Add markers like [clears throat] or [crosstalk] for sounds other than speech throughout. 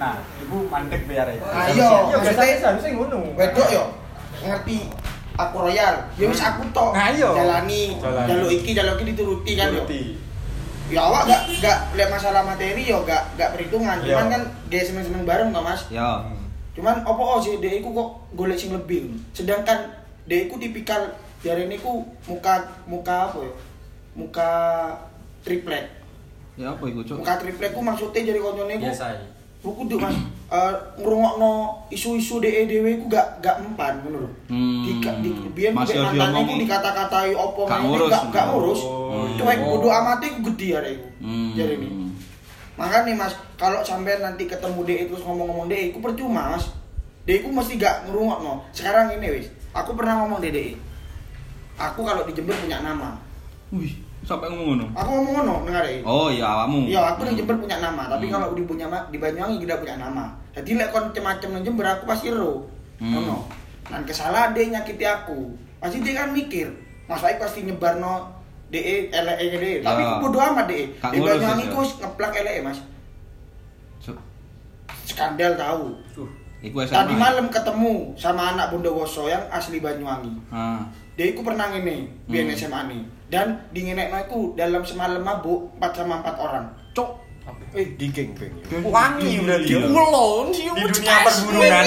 Nah, ibu mandek biar ya. Iya, Iya, maksudnya- seharusnya ngono. wedok yo ngerti aku royal ya wis aku tok Nah, iya. jalani Jalani. jaluk iki jaluk iki dituruti kan yo ya awak gak gak lihat masalah materi yo gak gak perhitungan cuman Iya. kan gaya seneng seneng bareng kok mas Ya. cuman opo oh sih dia iku kok golek sing lebih sedangkan dia iku tipikal dari ini ku muka muka apa ya muka triplek Ya apa iku, Cuk? muka triplek ku maksudnya jadi koncone ku Biasa. Ya. ku kudu mas. Eh, ngrungokno isu-isu DE dhewe ku gak gak mempan ngono lho. Hmm. di di biyen ku dikata-katai opo Gak ngurus. gak gak ngurus. Oh, cuek iya. bodo amati ku gede arek iku. Hmm. jadi ini. Makanya mas kalau sampai nanti ketemu DE terus ngomong-ngomong DE ku percuma mas. DE ku mesti gak ngrungokno. Sekarang ini wis. Aku pernah ngomong DE aku kalau di Jember punya nama. Wih, sampai ngomong ngono. aku ngomong ngono dengar DE Oh, iya awakmu. Iya, aku di Jember punya nama, tapi Hmm. kalau di punya di Banyuwangi tidak punya nama. Jadi lek kon macam-macam nang Jember aku pasti ero. Hmm. Ngono. Dan kesalahan dia nyakiti aku. Pasti dia kan mikir, Mas Baik pasti nyebarno DE elek e DE. Tapi Ya. aku bodo amat DE. Di Banyuwangi ya. ku ngeplak elek Mas. Skandal tahu. Tuh. iku SMA. Tadi malam ketemu sama anak Bondowoso yang asli Banyuwangi. Ah. Dia iku pernah ngene, biyen Hmm. SMA nih. Dan di ngenekno iku dalam semalam mabuk 4 sama 4 orang. Cok. Eh, di geng geng. Geng. Wangi berarti. Iya. Ulon sih di dunia perburuan.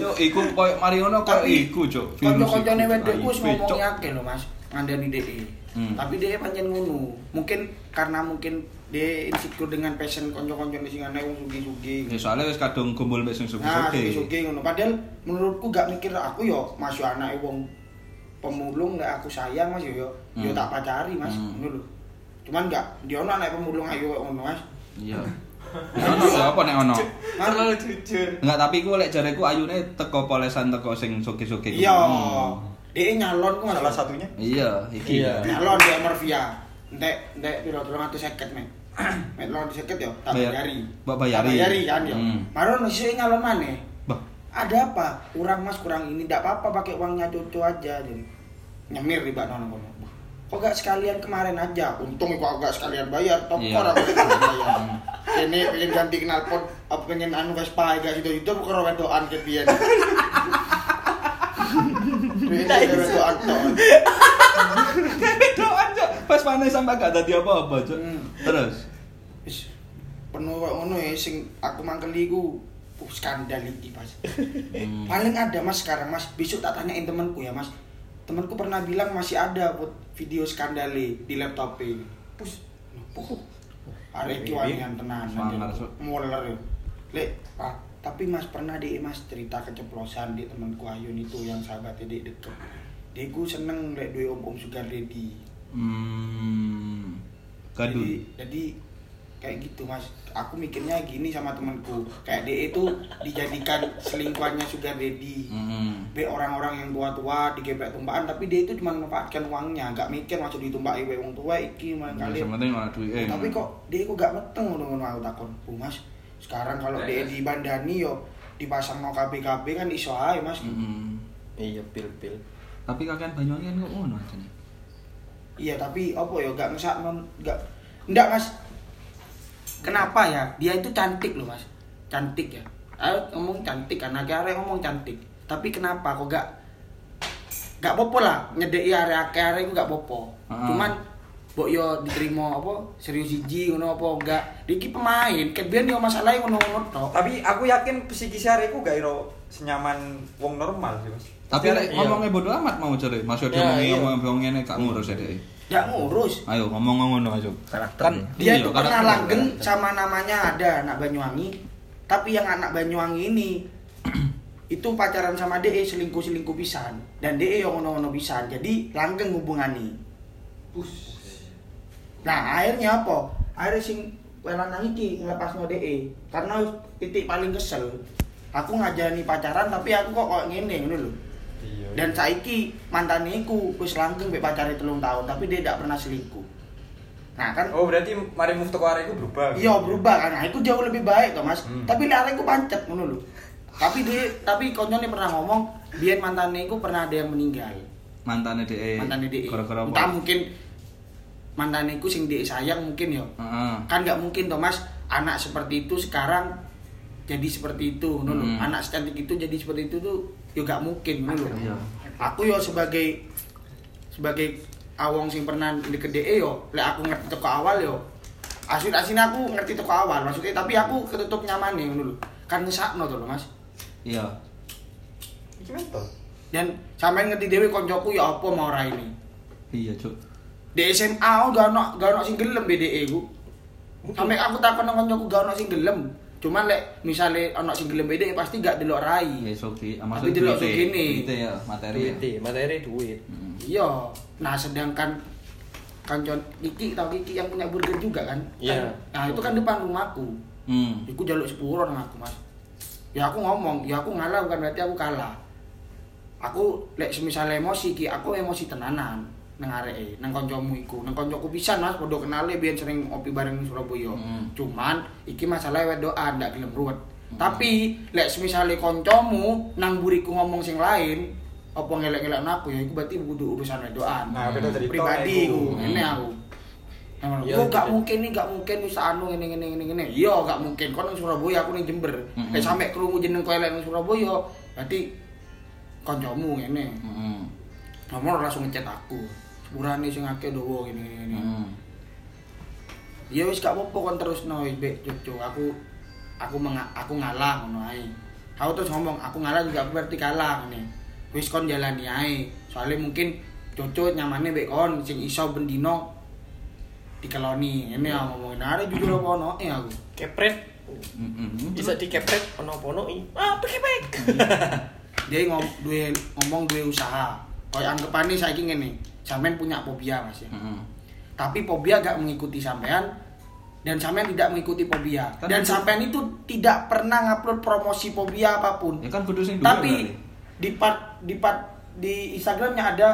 Cuk, iku koyo Mariono koyo iku. Virus Kanca-kancane iku. wedok ku wis ngomong akeh lho Mas, ngandani DE. Hmm. Tapi DE pancen ngono. Mungkin karena mungkin DE insecure dengan passion kanca-kancane sing ana wong sugih-sugih. Ya soalnya wis kadung kumpul mek sing Nah, suki-suki. sugih-sugih ngono. Padahal menurutku gak mikir aku yo Mas yo anake wong pemulung gak aku sayang Mas yo yo yo Hmm. tak pacari Mas Hmm. ngono lho. Cuman gak dia ono anak pemulung ayo kok ngono Mas. Iya. [laughs] Ono ya apa nek ono? Terlalu jujur. Enggak, tapi ku lek jareku ayune teko polesan teko sing suki-suki. Iya. Hmm. DE nyalon ku. Salah satunya. Iya, iki. Iya. Nyalon di Amarvia. Entek entek piro 350 men. [clears throat] Mek 350 yo tak Bayar- bayari. Mbak bayari. Tak bayari kan yo. Hmm. Maron sih nyalon maneh. Bah, Ada apa? Kurang Mas kurang ini ndak apa-apa pakai uangnya cucu aja jadi. Nyemir di bakno kono. Kok gak sekalian kemarin aja? Untung kok gak sekalian bayar. Top Iya. kor aku [laughs] bayar. Ini pengen ganti knalpot, apa pengen anu Vespa gak situ itu bukan wedoan ke pian. [laughs] Ini wedoan tok. doan, Cuk. Pas panen sampai gak dadi apa-apa, Cuk. Hmm. Terus. Penuh kok ngono ya sing aku mangkeli ku skandal iki Mas. [laughs] Hmm. Paling ada Mas sekarang Mas, besok tak tanyain temanku ya Mas. Temanku pernah bilang masih ada buat video skandale di laptop Pus. Puh. Arek iki walingan tenan. Semangat, Cuk. Moler ya. Lek, Pak, tapi Mas pernah deh Mas cerita keceplosan di temanku Ayun itu yang sahabatnya dia deket. Dia ku seneng lek duwe om-om sugar daddy. Hmm. Jadi, jadi kayak gitu mas. Aku mikirnya gini sama temanku. Kayak dia itu dijadikan selingkuhannya sugar daddy. Hmm. Be orang-orang yang tua-tua digebek tumpahan tapi dia itu cuma memanfaatkan uangnya, nggak mikir masuk ditumpahi we wong tua iki malah kali. Malah duit. eh. Tapi kok dia kok gak meteng ngono-ngono aku takon. Bu Mas, sekarang kalau dia di bandani yo dipasang no KB-KB kan iso ae Mas. Hmm. Iya, pil-pil. Tapi kakek Banyuwangi kan kok ngono aja nih. Iya tapi apa ya gak ngesak non gak ndak mas kenapa ya? Dia itu cantik loh mas. Cantik ya. Ayo ngomong cantik karena area ngomong cantik. Tapi kenapa kok gak gak popo lah? Nyedeki area area itu gak popo. Ah. cuman Mbok yo diterima apa serius siji ngono apa enggak. Diki pemain ket biyen yo masalahnya ngono-ngono tok. Tapi aku yakin psikis aku gak iro senyaman wong normal sih, Mas. Tapi lek ada- ngomongnya bodo amat mau jare. Mas yo Ya, ngomongi iya. ngomong ngene gak ngurus ya ngurus. Ayo ngomong ngono aja. Kan ya. dia tuh pernah karakter. langgeng sama namanya ada anak Banyuwangi. Tapi yang anak Banyuwangi ini [clears throat] itu pacaran sama DE selingkuh selingkuh pisan. Dan DE yang ngono-ngono pisan jadi langgeng hubungani nah akhirnya apa? Akhirnya sing lanang iki ngelepasno DE karena titik paling kesel. Aku ngajani pacaran tapi aku kok kok ngene ngono lho Iya. dan saiki mantan iku wis langgeng mbek pacare telung tahun tapi dia tidak pernah selingkuh nah kan Oh, berarti mari move teko arek iku berubah. Iya berubah kan, nah, itu jauh lebih baik toh mas. Hmm. Tapi lari aku pancet ngono lho. Tapi dia, tapi konyolnya pernah ngomong, biar mantannya itu pernah ada yang meninggal. Mantane Dek. Mantannya dia. Gara-gara Entah mungkin mantannya itu sing dia sayang mungkin ya. Heeh. Kan nggak mungkin toh mas, anak seperti itu sekarang jadi seperti itu ngono lho. Hmm. anak secantik itu jadi seperti itu tuh yo gak mungkin ngono lho. Iya. aku yo sebagai sebagai awong sing pernah deket DE yo lek aku ngerti teko awal yo asin asin aku ngerti teko awal maksudnya tapi aku ketutup nyaman nih ngono lho kan ngesakno tuh lho mas Iya. Iki dan sampean ngerti dewe koncoku ya apa mau ora ini Iya, Cuk. di SMA aku gak ono gak ono sing gelem BDE ku sampai aku takon nang koncoku gak ono sing gelem cuman lek misale ono sing gelem BDE pasti gak delok rai Ya sogi, Tapi maksud delok sugene. Duite ya, materi ya. duit materi duit Mm. iya nah sedangkan kancon Kiki tau Kiki yang punya burger juga kan Iya. nah itu kan depan rumahku Hmm. Iku jaluk sepuro nang aku mas Ya aku ngomong, ya aku ngalah bukan berarti aku kalah Aku lek semisal emosi ki, aku emosi tenanan nang areke, nang kancamu iku, nang kancaku pisan Mas, padha kenale biyen sering ngopi bareng Surabaya. Hmm. Cuman iki masalah wedokan ndak gelem ruwet. Tapi lek semisale kancamu nang buriku ngomong sing lain, apa ngelek-ngelek aku ya iku berarti kudu urusan wedokan. Nah, beda cerita pribadi iku, ngene aku. Oh gak gitu. mungkin nih, gak mungkin wis anu ngene ngene ngene ngene. Iya, gak mungkin. Kau nang Surabaya, aku ning Jember. Mm-mm. Lek sampe krungu jeneng kowe lek nang Surabaya, berarti kancamu ngene. Mm. Nomor langsung ngechat aku. Sepurane sing akeh dowo ngene ngene ngene. Mm. Ya wis gak apa-apa kon terus no wis Bek, cucu. Aku aku menga, aku ngalah ngono ae. Aku terus ngomong, aku ngalah juga aku berarti kalah ngene. Wis kon jalani ae. Soalnya mungkin cucu nyamane mbek kon sing iso bendino dikeloni. Ini aku ngomongin hari jujur apa ono eh aku. kepret bisa dikepret ono pono i ah pekepek [laughs] Dia ngom, duwe, ngomong duwe usaha. Kayak anggapane saiki ngene. Sampean punya fobia Mas ya. Mm-mm. tapi fobia gak mengikuti sampean dan sampean tidak mengikuti fobia Kan dan sampean itu tidak pernah ngupload promosi fobia apa pun Ya kan kudu sing duwe tapi di part di part di Instagramnya ada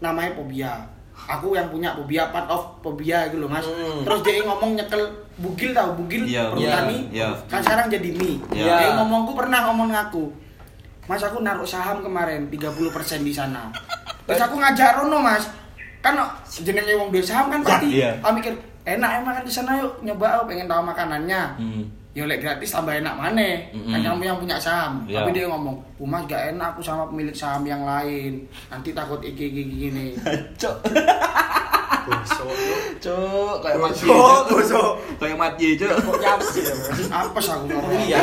namanya fobia aku yang punya fobia part of fobia gitu loh mas Hmm. terus dia ngomong nyekel bugil tau bugil Iya, perhutani iya, iya. kan sekarang jadi mie Iya. dia ngomongku pernah ngomong ngaku mas aku naruh saham kemarin 30% di sana [laughs] terus aku ngajak Rono mas kan jenenge wong duwe saham kan pasti Iya. aku mikir enak emang kan di sana yuk nyoba aku pengen tahu makanannya Hmm. ya lek gratis tambah enak mana Mm-mm. kan kamu yang punya saham Iya. tapi dia ngomong Pumas gak enak aku sama pemilik saham yang lain nanti takut iki iki iki, gini [laughs] [laughs] Cuk. Cuk, kayak mati. Bosok, bosok. Kayak mati, Cuk. kok nyamsi ya apa sih aku ngomong iya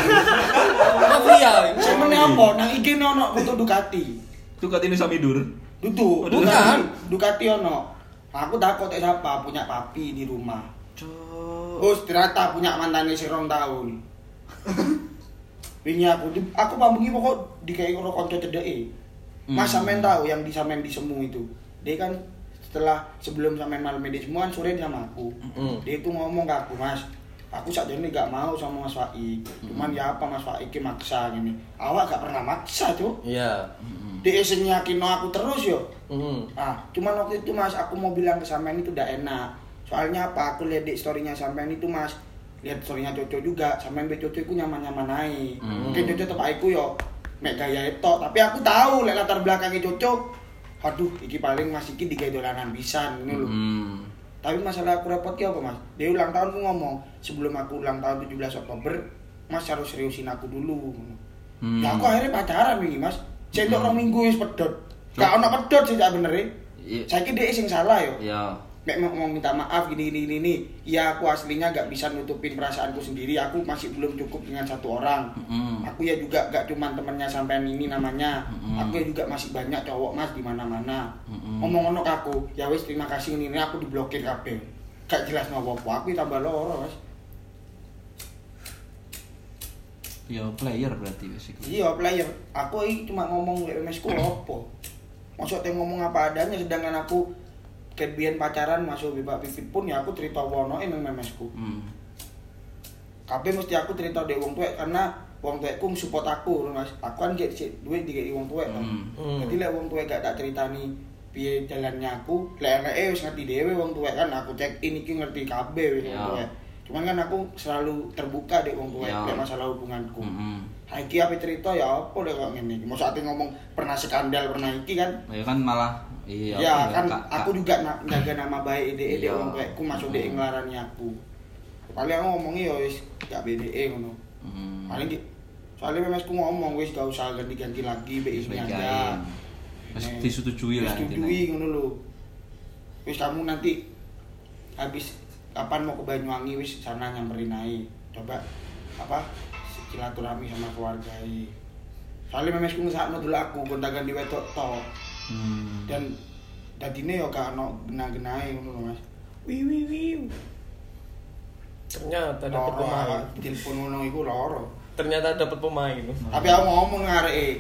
mafia Sebenarnya apa? Nang IG ini ono foto Ducati. Cuk katene samidur. Dudu, Oh, Ducati. Ducati ono. Aku takut eh siapa punya papi di rumah. Cuk. Oh, ternyata punya mantannya si rong tahun. Wingi aku, di- aku pambengi pokok dikai karo kanca cedeke. Mas Hmm. sampean tahu yang di sampean di semu itu. Dia kan setelah sebelum sampean malam di semua sore dia sama aku. Hmm. Dia itu ngomong ke aku, Mas, aku saat ini gak mau sama Mas Faik. Cuman ya apa Mas Faik ini maksa gini. Awak gak pernah maksa, Cuk. iya Mm-mm. Dia yakin aku terus yo. Hmm. Ah, cuman waktu itu Mas, aku mau bilang ke sampean itu udah enak. Soalnya apa? Aku lihat di storynya sampean itu Mas, lihat storynya Coco juga. Sampean be Coco itu nyaman-nyaman aja. Hmm. Mungkin Coco tetep aku yo mek gaya itu, tapi aku tahu lek latar belakangnya Coco. Aduh, iki paling Mas iki digawe dolanan pisan ngono lho. Mm. Tapi masalah aku repot apa Mas? Dia ulang tahun aku ngomong, sebelum aku ulang tahun 17 Oktober, Mas harus seriusin aku dulu. Hmm. Ya aku akhirnya pacaran nih Mas. Cendok Hmm. rong minggu wis pedot. Gak ono pedot sih bener Iya. Saiki dia sing salah yo. Ya. Mek mau, mau minta maaf gini gini gini. nih. Ya aku aslinya gak bisa nutupin perasaanku sendiri. Aku masih belum cukup dengan satu orang. Mm-mm. Aku ya juga gak cuman temennya sampean ini namanya. Mm-mm. Aku ya juga masih banyak cowok Mas di mana-mana. Mm-mm. Ngomong ono ke aku, ya wis terima kasih ini, ini aku diblokir kabeh. Gak jelas apa-apa, aku tambah loro, Mas. Ya player berarti wis iku. Iya player, aku ini cuma ngomong lek mesku opo. Maksudnya ngomong apa adanya sedangkan aku kebian pacaran masuk bebak pipit pun ya aku cerita wono nang memesku. Hmm. Kabeh mesti aku cerita dek wong tuwek karena wong tuwekku support aku Mas. Aku kan gak sik duit dikei wong tuwek. Hmm. Hmm. Jadi lek wong tuwek gak tak ceritani piye jalannya aku, lek anake wis ngerti dhewe wong tuwek kan aku cek in iki ngerti kabeh wis wong Ya. tuwek. Cuman kan aku selalu terbuka dek wong tuwek Ya. lek masalah hubunganku. Iki apa cerita ya apa deh kok ngene iki. Mosok ate ngomong pernah skandal pernah iki kan. Ya kan malah iya ya kan Kak- aku Kak- juga na- jaga nama baik ide ide Iya. wong tuaku masuk Hmm. dek nglarani aku. paling aku ngomongnya ya wis gak BDE ngono Hmm. paling di soalnya memesku ngomong wis gak usah ganti-ganti lagi be baik aja Wis disetujui lah disetujui ngono lho wis kamu nanti habis kapan mau ke Banyuwangi wis sana nyamperin aja coba apa silaturahmi sama keluarga soalnya memesku ngesakno dulu aku gonta ganti wedok tok Hmm. dan dadine yo gak ono genah-genahe ngono lho Mas Wiu wiu wiu. Ternyata dapat pemain. telepon ngono iku loro Ternyata dapat pemain. tapi aku ngomong ngareke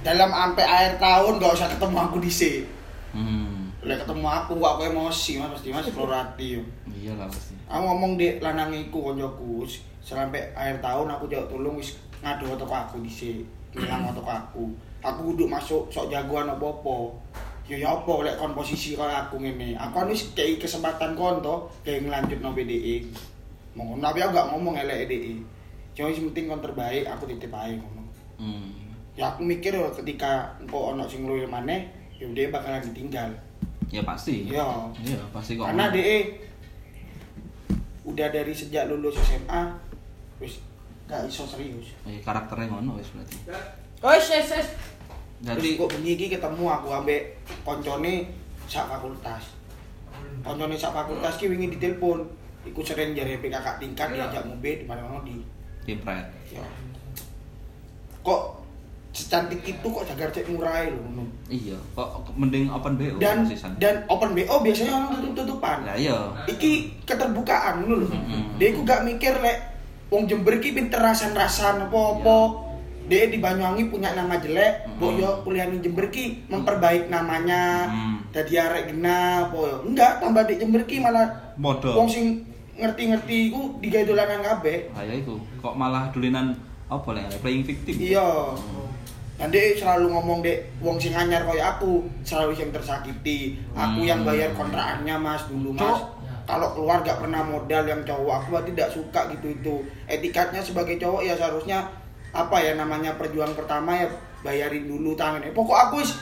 dalam ampe akhir tahun gak usah ketemu aku dhisik Hmm. lek ketemu aku aku emosi mas pasti mas [laughs] florati yo Iya lah pasti. aku ngomong dek lanang iku koncoku sampai akhir tahun aku jauh tolong wis ngadu toko aku dhisik ngilang toko aku aku duduk masuk sok jagoan apa-apa ya ya apa lek kon posisi kaya aku ngene aku kan wis kei kesempatan kon to kayak ngelanjut no BDE ngomong tapi aku gak ngomong elek DE cuma yang penting kon terbaik aku titip ae ngono Hmm. ya aku mikir loh ketika engkau ono sing luwih maneh ya dia bakalan ditinggal Ya pasti. Iya. Iya, pasti kok. karena DE udah dari sejak lulus SMA wis gak iso serius Eh, karakternya ngono wis berarti. Oh, yes, yes. Jadi Terus kok bengi iki ketemu aku ambek koncone sak fakultas. Koncone sak fakultas ki wingi ditelepon. Iku sering jare kakak tingkat diajak mobil di mana-mana di. Kipret. Ya. Kok secantik itu kok jagar cek murah lho ngono. Iya, kok mending open BO Dan sisan. dan open BO biasanya orang tutup-tutupan. Lah iya. Iki keterbukaan ngono lho. Mm-mm. Dia iku gak mikir lek wong Jember ki pinter rasan-rasan apa-apa. Dia di Banyuwangi punya nama jelek, Mm-mm. mbok yo kuliah di Jember ki memperbaik namanya. Mm. Dadi arek genah apa yo. Enggak, tambah di Jember ki malah Modal. wong sing ngerti-ngerti iku digawe dolanan kabeh. Lah ya iku, kok malah dulinan apa lah playing victim. Iya. Dia selalu ngomong dek, wong sing anyar kaya aku selalu yang tersakiti. Aku Hmm. yang bayar kontrakannya mas dulu mas. Cok. Kalau keluar gak pernah modal yang cowok, aku berarti tidak suka gitu itu. Etikatnya sebagai cowok ya seharusnya apa ya namanya perjuangan pertama ya bayarin dulu tangannya. Pokok aku wis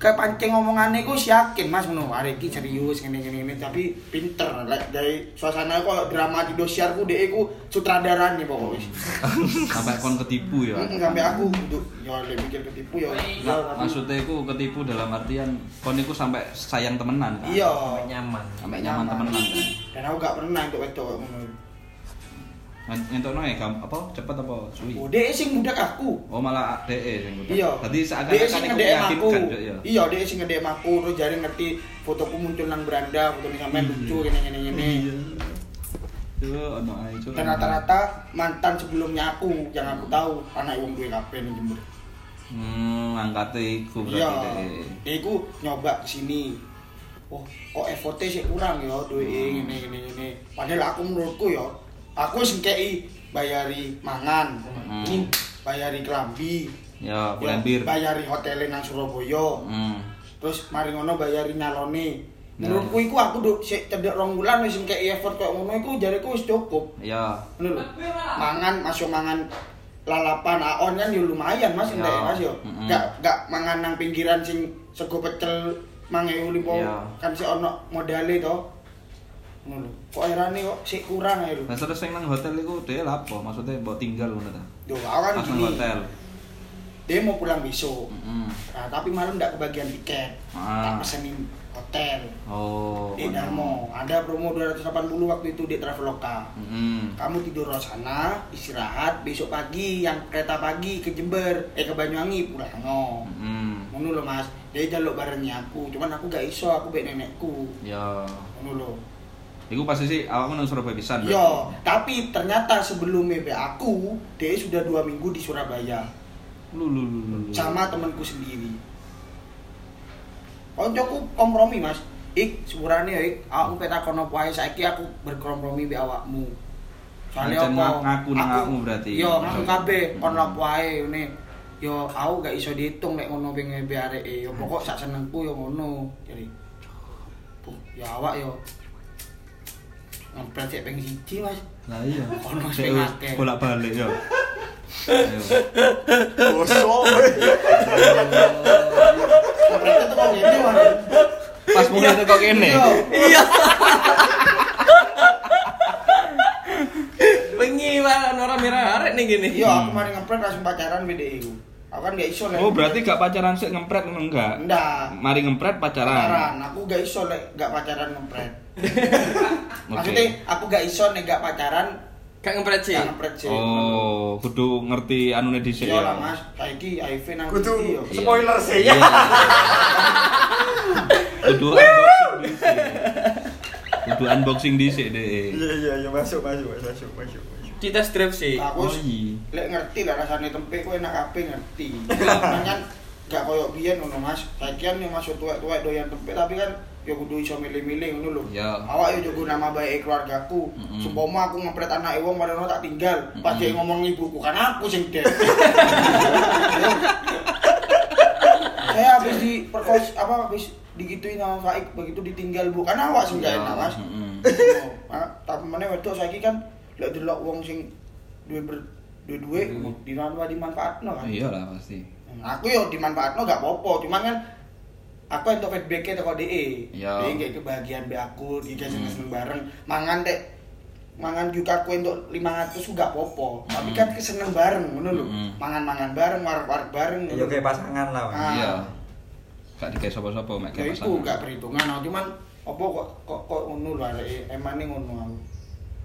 kepancing omongannya gue yakin mas ngono arek iki serius ngene ngene ngene tapi pinter like, dari suasana kok drama di dosiarku dek aku sutradara nih pokoknya wis. [laughs] Sampai kon ketipu ya. Sampai aku duduk ya le mikir ketipu ya iya Nah, maksudnya iku ketipu dalam artian kon iku sampai sayang temenan kan. iya Sampai nyaman. Sampai nyaman temenan kan. dan aku gak pernah untuk wedok ngono Ngentukno ya apa cepet apa suwi. oh dia sing budak aku Oh malah DE sing udah. iya Dadi seakan-akan aku meyakinkan ya. iya dia sing ngedem aku terus jari ngerti fotoku muncul nang beranda foto sampean Iya. lucu gini gini gini Yo ono ae Cuk. rata-rata mantan sebelumnya aku yang aku tahu anak wong duwe kabeh ning Jember Hmm, angkate iku berarti iya dia iku nyoba ke sini oh kok effortnya sih kurang ya Hmm. ngene ngene ngene padahal aku menurutku ya aku sing kei bayari mangan Hmm. bayari kelambi Ya, ya, bayari hotelnya nang Surabaya Hmm. terus mari ngono bayari nyalone Nah. menurutku iku aku duk sik cedek rong bulan wis effort kok ngono iku jariku wis cukup Ya. ngono lho mangan masuk mangan lalapan aon kan ya lumayan mas Ya. entek mas yo Mm-mm. gak gak mangan nang pinggiran sing sego pecel mangewu limpo Ya. kan si ono modale to ngono kok airane kok sik kurang ae lho Lah terus sing nang hotel iku dhewe lha apa? Maksudnya mbok tinggal ngono ta? yo kan Pas gini hotel. dia mau pulang besok Heeh. nah, tapi malam ndak kebagian tiket Ah. tak pesenin hotel Oh. di Darmo ada promo 280 waktu itu di Traveloka Heeh. kamu tidur di sana istirahat besok pagi yang kereta pagi ke Jember eh ke Banyuwangi pulang no ngono lho mas dia jaluk barengnya aku cuman aku gak iso aku bek nenekku Ya. ngono lho Iku pasti sih awakmu nang Surabaya pisan. yo tapi ternyata sebelum mebe aku dia sudah dua minggu di Surabaya. Lu lu lu lu. sama temanku sendiri. Koncoku kompromi mas. Ik sepurane ya ik aku petakon apa ae saiki aku berkompromi be awakmu. Soalnya apa? ngak- ngaku nang Aku- berarti. yo ngaku kabeh kon Hmm. apa ae ngene. Yo aku gak iso dihitung nek ngono pengen be areke. Yo pokok sak senengku yo ngono. Jadi ya awak yo ngempret cek pengen siji mas Lah iya. Ono sing akeh. Bolak-balik ya. Ayo. Ngempretnya tuh kok gini mas Pas mulai teko kene. Iya. Iya. malah Nora merah arek nih gini. Iya, aku mari ngepret langsung pacaran BDE ku. Aku kan gak iso lek. Oh, berarti gak pacaran sih ngempret ngono enggak? Ndak. Mari ngempret pacaran. pacaran. Aku gak iso lek gak pacaran ngepret. [laughs] Oke. Maksudnya aku gak iso nek gak pacaran gak ngepret sih. Oh, kudu ngerti anune dhisik Iya ya. lah Mas, saiki HIV nang Kudu yo. Iya. spoiler sih ya. Kudu unboxing dhisik. Kudu unboxing dhisik deh. Iya iya iya masuk masuk masuk masuk masuk. Kita strip sih. Aku Oh, iya. lek ngerti lah rasane tempe kowe enak kabeh ngerti. [laughs] kan gak koyo biyen ngono Mas. Saiki kan yang masuk tuwek-tuwek doyan tempe tapi kan ya kudu iso milih-milih ngono lho. Ya. Awak yo jago nama baik keluargaku. Mm-mm. Sumpama aku ngepret anak wong padahal tak tinggal. Pas Mm-mm. dia ngomong ibuku kan aku sing dek. [laughs] Saya habis di perkos apa habis digituin sama Faik begitu ditinggal bu kan awak sing gak Ya, enak Mas. [laughs] tapi mana wedok saiki kan lek delok wong sing duwe Hmm. di mana dimanfaatno kan. Iya lah pasti. Aku yo dimanfaatno gak apa-apa, cuman kan aku entuk feedback-e teko DE. Iya. DE kayak kebahagiaan be aku, iki Hmm. seneng bareng. Mangan tek mangan juga aku untuk 500 ku gak apa-apa. Tapi Hmm. kan keseneng bareng ngono lho. Hmm. Mangan-mangan bareng, warak-warak bareng. Iya kayak pasangan lah. Ah. Iya. Gak dikasih sapa-sapa mek Ya kayak iku pasangan. gak perhitungan, nah, cuman apa kok kok kok ngono lho arek emane ngono aku.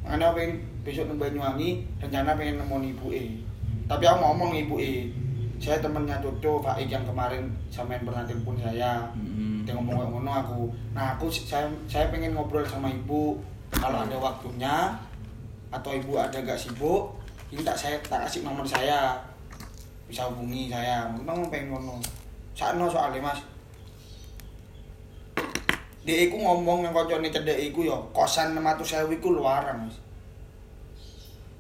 Aku pengen besok nang Banyuwangi, rencana pengen nemu ibuke. Tapi aku ngomong ibuke, saya temennya Coco Faik yang kemarin sampean pernah telepon saya. Mm-mm. Dia ngomong kayak ngono aku. Nah, aku saya saya pengen ngobrol sama ibu kalau ada waktunya atau ibu ada gak sibuk, ini tak saya tak kasih nomor saya. Bisa hubungi saya. Memang pengen ngono. Sakno soalnya Mas. Dia iku ngomong yang koncone cedek iku ya kosan 600.000 iku luaran, Mas.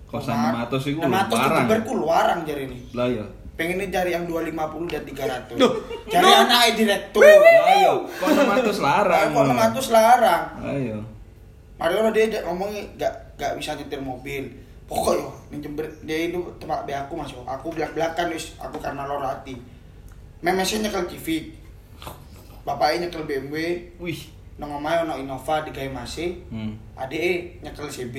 Kosan 600 iku 600 luaran. di Jember ku luaran jari ini. Lah iya. Pengen cari yang 250 dan 300. Duh, Cari duh. anaknya direktur. Iya. Kok 600 larang. Kok 600 larang. Ayo. Mari ono dia dia ngomongnya gak gak bisa nyetir mobil. Pokok yo ning Jember dia itu tempat be aku Mas. yo. Aku belak-belakan wis aku karena loro hati. Memesnya nyekel Civic. Bapaknya nyekel BMW, Wih. nang omahe ono Innova digawe masih. Hmm. Adike nyekel CB.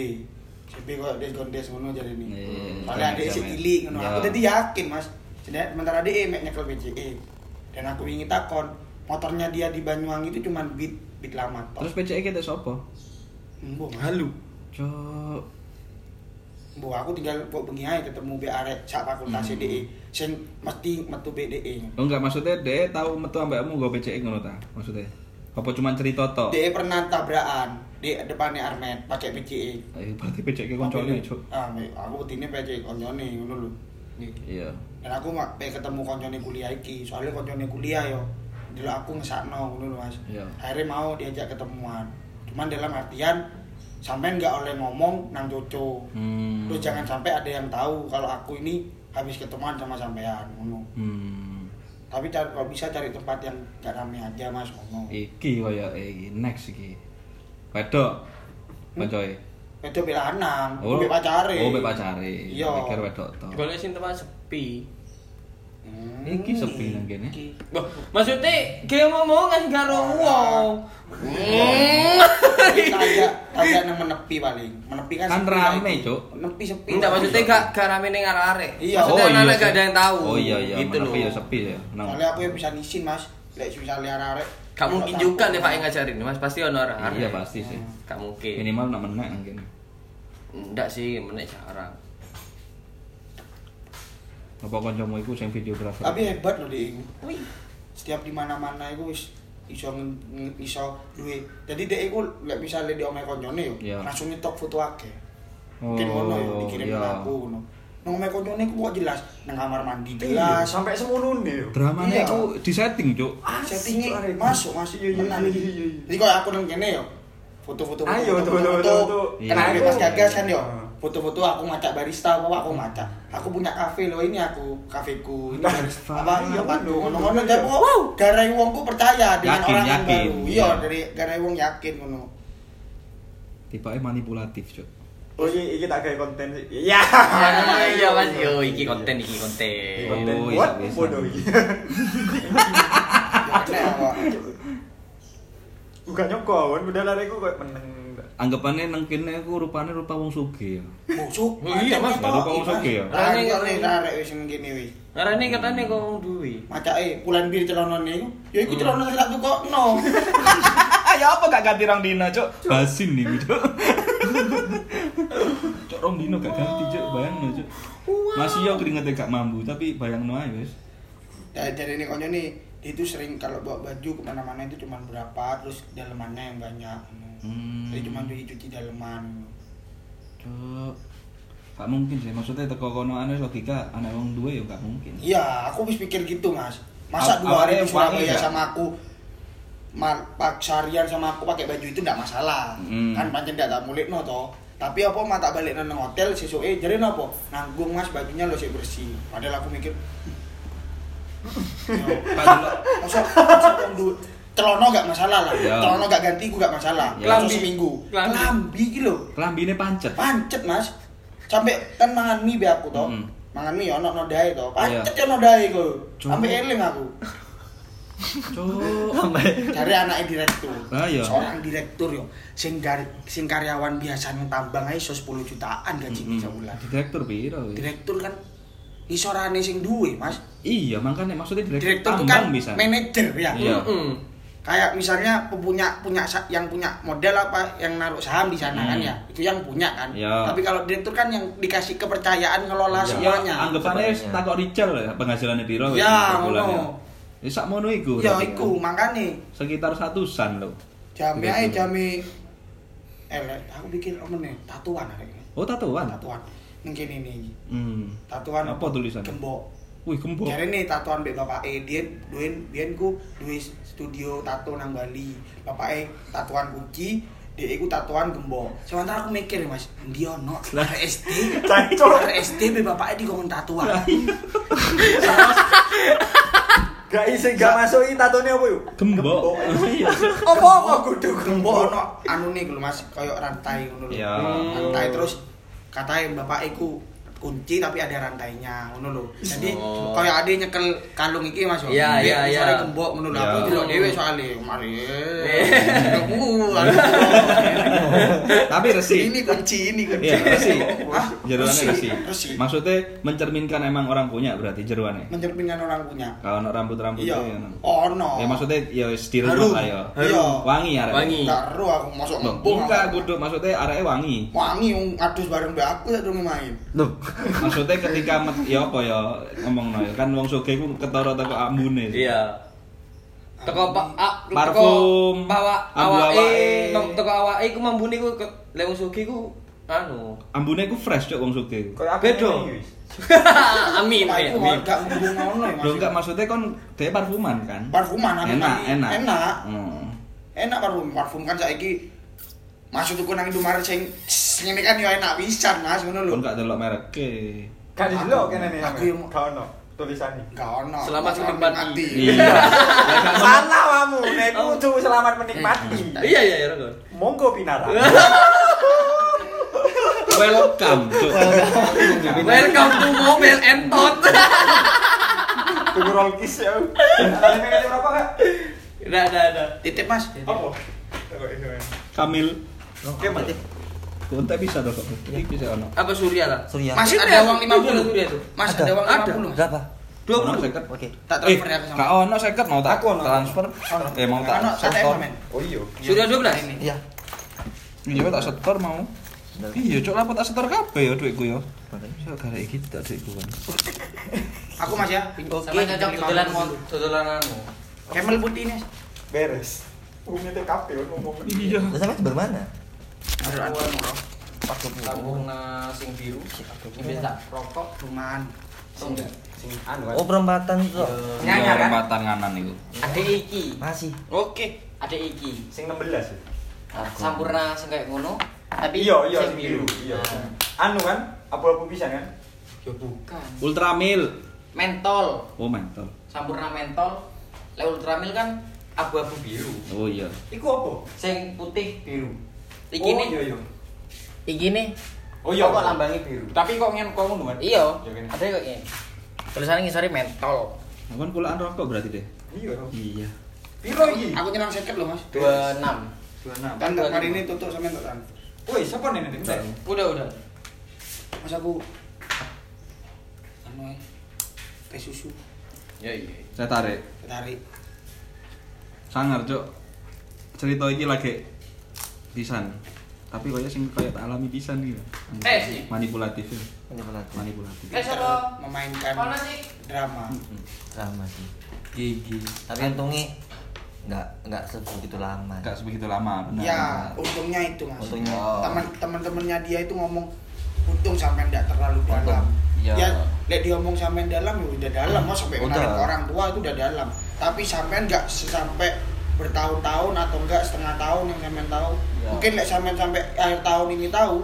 CB kok des gondes ngono jare ini. Iya, Soalnya adike sik cilik ngono. Ya. Aku dadi yakin, Mas. Jadi sementara adike mek nyekel BCE. Dan aku ingin takon, motornya dia di Banyuwangi itu cuma beat beat lama tok. Terus PCE kita sapa? Mbok Halu. Cok. Mbok aku tinggal kok bengi ae ketemu be arek sak fakultas Hmm. DE. Sing mesti metu BDE. Oh enggak maksudnya deh tahu metu ambekmu nggo PCE ngono ta? Maksudnya. Apa cuma cerita tok? DE pernah tabrakan di depannya Armet pakai BCE. Eh, berarti PCE koncone, Cuk. Ah, aku betine PCE koncone ngono lho. Iya. Dan aku mak pengen ketemu koncone kuliah iki, soalnya koncone kuliah yo. Dulu aku ngesakno ngono Mas. Iya. Akhirnya mau diajak ketemuan. Cuman dalam artian sampean nggak oleh ngomong nang Coco. Hmm. Terus jangan sampai ada yang tahu kalau aku ini habis ketemuan sama sampean ngono. Hmm. Tapi cari, kalau bisa cari tempat yang gak rame aja, Mas, ngono. Iki kaya eh, iki next iki. Wedok. Kancoe. Itu bela lanang, Oh. oh, pacare. Oh, mbek pacare. Iya. Pikir wedok tok. Golek sing tempat sepi. Hmm. Iki sepi nang kene. Wah, maksudnya kayak ngomong kan karo wong. Hmm. Agak agak nang menepi paling. Menepi kan Kan sepi rame. Cuk. Menepi sepi. Enggak maksudnya gak gak rame ning arek-arek. Iya. Maksudnya Oh, iya anak sih. gak ada yang tahu. Oh iya iya, gitu loh. menepi ya sepi ya. Nang. Soalnya aku yang bisa nisin mas Lek bisa liar arek Gak mungkin juga nih Pak yang ngajarin, Mas. Pasti ono arek-arek. Iya pasti sih. Gak mungkin. Minimal nak menek nang kene. Enggak sih, menek jarang. Apa kancamu iku sing videografer? Tapi hebat loh dia Setiap di mana mana itu wis iso iso duwe. Jadi dia iku lek misale di omahe koncone yo Iya. langsung nyetok foto akeh. Oh, Mungkin ngono yo dikirim iya. ke aku ngono. Nang omahe koncone ku kok jelas nang kamar mandi Iya, jelas. sampai semono nih. Dramane Iya. iku di setting, Cuk. settingnya masuk masih Iya, iya, Tenan iya, iki. Jadi kalau aku nang kene yo foto-foto Ayo, foto tuh, tuh, tuh, tuh. Kenal Iya. Mas Gagas kan yo. Foto-foto aku ngacak barista apa aku ngacak. Aku punya kafe loh ini aku kafeku. Ini barista apa Iya, tuh bener, ngono-ngono jadi pokok wow, garai wongku percaya dengan Yakin, orang yang yakin. baru. Iya, Iya. dari garai wong yakin ngono. Tipake manipulatif, Cuk. Oh iya, iki tak kayak konten sih. Iya. Iya, Mas. Yo, iki konten, iki konten. Konten Oh, buat bodoh iki. Ya. Bukan nyokol, kan udah lari aku kayak meneng. Anggapannya nang kene aku rupane rupa wong sugih ya. Busuk. Oh, iya, Mas. Lupa wong sugih ya. Iki nek arek wis ngene. Karena ini katanya kok wong duwe. Macake bulan bir celonone iku. Ya iku Hmm. celana sing tak tukokno. [laughs] ya apa gak ganti rong dino, Cuk? [laughs] Basin nih, Cuk. [laughs] Cuk rong dino gak ganti, Cuk. Bayangno, Cuk. Masih yo keringetnya gak mampu, tapi bayangno ae wis. Ya, jadi ini konyo nih, itu sering kalau bawa baju ke mana-mana itu cuma berapa, terus dalemannya yang banyak. Hmm. Jadi cuma cuci daleman. Cuk. Gak mungkin sih, maksudnya teko kono ane logika anak wong duwe ya gak mungkin. Iya, aku habis pikir gitu mas. Masa Aw- dua hari di Surabaya nggak? sama aku, pak seharian sama aku pakai baju itu nggak masalah. Hmm. Kan pancen nggak tak mulik no toh. Tapi apa mata balik nang hotel sesuk eh jadi apa? Nanggung mas bajunya lo sih bersih. Padahal aku mikir, yo, celana gak masalah lah. Ya. Celana gak ganti gue gak masalah. Ya. Langsung Kelambi. seminggu. Kelambi. Gitu loh. Kelambine pancet. Pancet mas. Sampai kan mangan mie be aku toh. Mm. Mangan mie ono nodai toh. Pancet Iya. ya nodai ku. Cuk. Sampai eling aku. Cuk. Dari anaknya direktur. Ah, iya. Seorang direktur yo. Sing dari sing karyawan biasa nang tambang ae iso 10 jutaan gaji Mm-mm. sebulan. Direktur piro? Direktur kan isorane sing duwe, Mas. Iya, makanya maksudnya direktur, Direktur itu kan tambang bisa. manajer ya. Iya. Mm-mm. Kayak misalnya punya punya yang punya model apa yang naruh saham di sana kan Hmm. ya. Itu yang punya kan. Iya. Tapi kalau direktur kan yang dikasih kepercayaan ngelola Iya. Ya, semuanya. anggapannya Sebenarnya. takok Richard ya penghasilannya piro wis, Ya, bulan ngono. Ya sak mono iku. Ya iku kan. makane Sekitar satusan lho. jami Direktur. ae jami elek aku pikir apa nih tatuan arek ini. Oh, tatuan. Tatuan. Ning kene iki. Hmm. Tatuan Apa tulisannya? Gembok. Wih, gembok. Jare nih tatuan mbek bapak E, dia duin dia ku duwe studio tato nang Bali. Bapak E tatuan kunci, dia iku tatuan gembok. Sementara aku mikir Mas, ndi ono arek SD, arek SD be bapak E dikon tatuan. [laughs] Gak isi gak masuki tatone apa yuk? Gembok. [laughs] Iya. Apa apa kudu gembok ono anu nih lho Mas, koyo rantai ngono lho. Iya. Rantai terus katanya bapak iku kunci tapi ada rantainya ngono lho. Jadi Oh. koyo ade nyekel kalung iki Mas. Iya, iya, iya. gembok ngono lho. Iya. Aku delok dhewe soalnya mari. [laughs] Eh. Kamu [laughs] Tapi resi. Ini kunci, ini kunci. Iya, resi. Hah? Jeruannya resi. Resi. Maksudnya mencerminkan emang orang punya berarti jeruannya. Mencerminkan orang punya. Kalau ono rambut-rambut Iya. ya. no. Oh, no. Ya maksudnya ya di rumah lah ya. Iya. Wangi ya. Wangi. Karo aku masuk ngembung. enggak kudu maksudnya areke wangi. Wangi wong adus bareng mbak aku sak durung main. Loh. Maksudnya ketika met, ya apa ya ngomong no, ya. kan wong sugih ku ketara teko ambune. Iya. Teko pak ah, Parfum, bawa awake, teko- awake iku mambune ku ke- lek wong sugih ku anu. Ambune ku fresh cok wong sugih. Ini, wis? [laughs] amin, Nah, amin, gak ngono ya enggak maksudnya kon dia parfuman kan? Parfuman Enak, enak. Enak. Hmm. Enak parfum. Parfum kan saiki masuk tuku nang Indomaret sing ngene kan yo enak pisan Mas ngono lho. Kon gak delok merek ke. Gak didelok kene nih. Aku yang- Gak ono tulisannya. Gak ono. Selamat menikmati. Iya. [laughs] Salah kamu, nek kudu selamat menikmati. Iya iya iya Rogon. Monggo pinara. Welcome. [laughs] Welcome to [laughs] Mobil Entot. Tunggu roll kiss ya. Ada manajer berapa kak? Ada ada ada. Titip Mas. Apa? Ini. Kamil. Oke, Mas. Kontak bisa dong. Ini bisa ono. Apa Surya lah? Surya. Mas Surya, ada uang Surya, 50. Surya tuh. Mas Ada. ada uang Ada. 50 Mas. Berapa? Dua puluh. seket. Oke. Tak Eh, transfer ya gak sama. ono seket mau tak Aku ono. transfer. Eh mau tak setor. Oh iya. Surya 12. Ini. Iya. Iya tak setor mau. Iya, cok apa tak setor kabeh ya duitku ya. Saya gara iki tak duitku kan. [laughs] Aku Mas ya. Sama cocok dodolan mau dodolan anu. Camel putih ini. Mas. Beres. Tuh kafe ngomong. Iya. Terus sampai bermana? Ada Sambung na sing biru. Tak rokok. Rumahan. Oh perempatan itu. Iya, kan? perempatan nganan iku. Ade iki. Masih. Oke, ade iki. Sing 16 ya. Nah, Sampurna sing kayak ngono. Tapi Iya, iya sing biru. Iya. Nah, Anu kan, abu-abu pisan kan? Ya bukan. Ultramil. Mentol. Oh, mentol. Sampurna mentol. Lek ultramil kan abu-abu biru. Oh iya. Iku apa? Sing putih biru. Iki oh, nih. iya iya. Iki nih. Oh iya. kok lambangnya biru. Tapi kok ngene kok ngono kan? Iya. Iya, kan? Ada kok ini. Tulisannya ngisori mentol. Nah, kan kulaan rokok berarti deh. Iya. Iya. Piro iki? Aku nyenang seket loh Mas. 26. 26. kan kemarin ini tutup sampe tak transfer Woi, siapa nih nih? Bentar. Udah, udah. mas aku anu ae, teh susu Ya iya. Saya tarik. tarik Sangar, Cuk. Cerita iki lagi pisan. Tapi kaya sing kaya tak alami pisan iki. Eh, sih. Manipulatif. ya. Manipulatif. Manipulatif. Eh, siapa? memainkan Mana sih? drama Drama sih. Gigi. Tapi untungnya nggak nggak sebegitu lama. Enggak sebegitu lama, benar. ya untungnya itu mas Untungnya. teman teman-temannya dia itu ngomong untung sampai tidak terlalu dalam Iya. ya lihat dia ngomong sampai dalam ya udah dalam mau sampai Udah. orang tua itu udah dalam tapi sampai nggak sampai bertahun-tahun atau enggak setengah tahun yang sampai tahu Ya. mungkin lihat sampai sampai akhir tahun ini tahu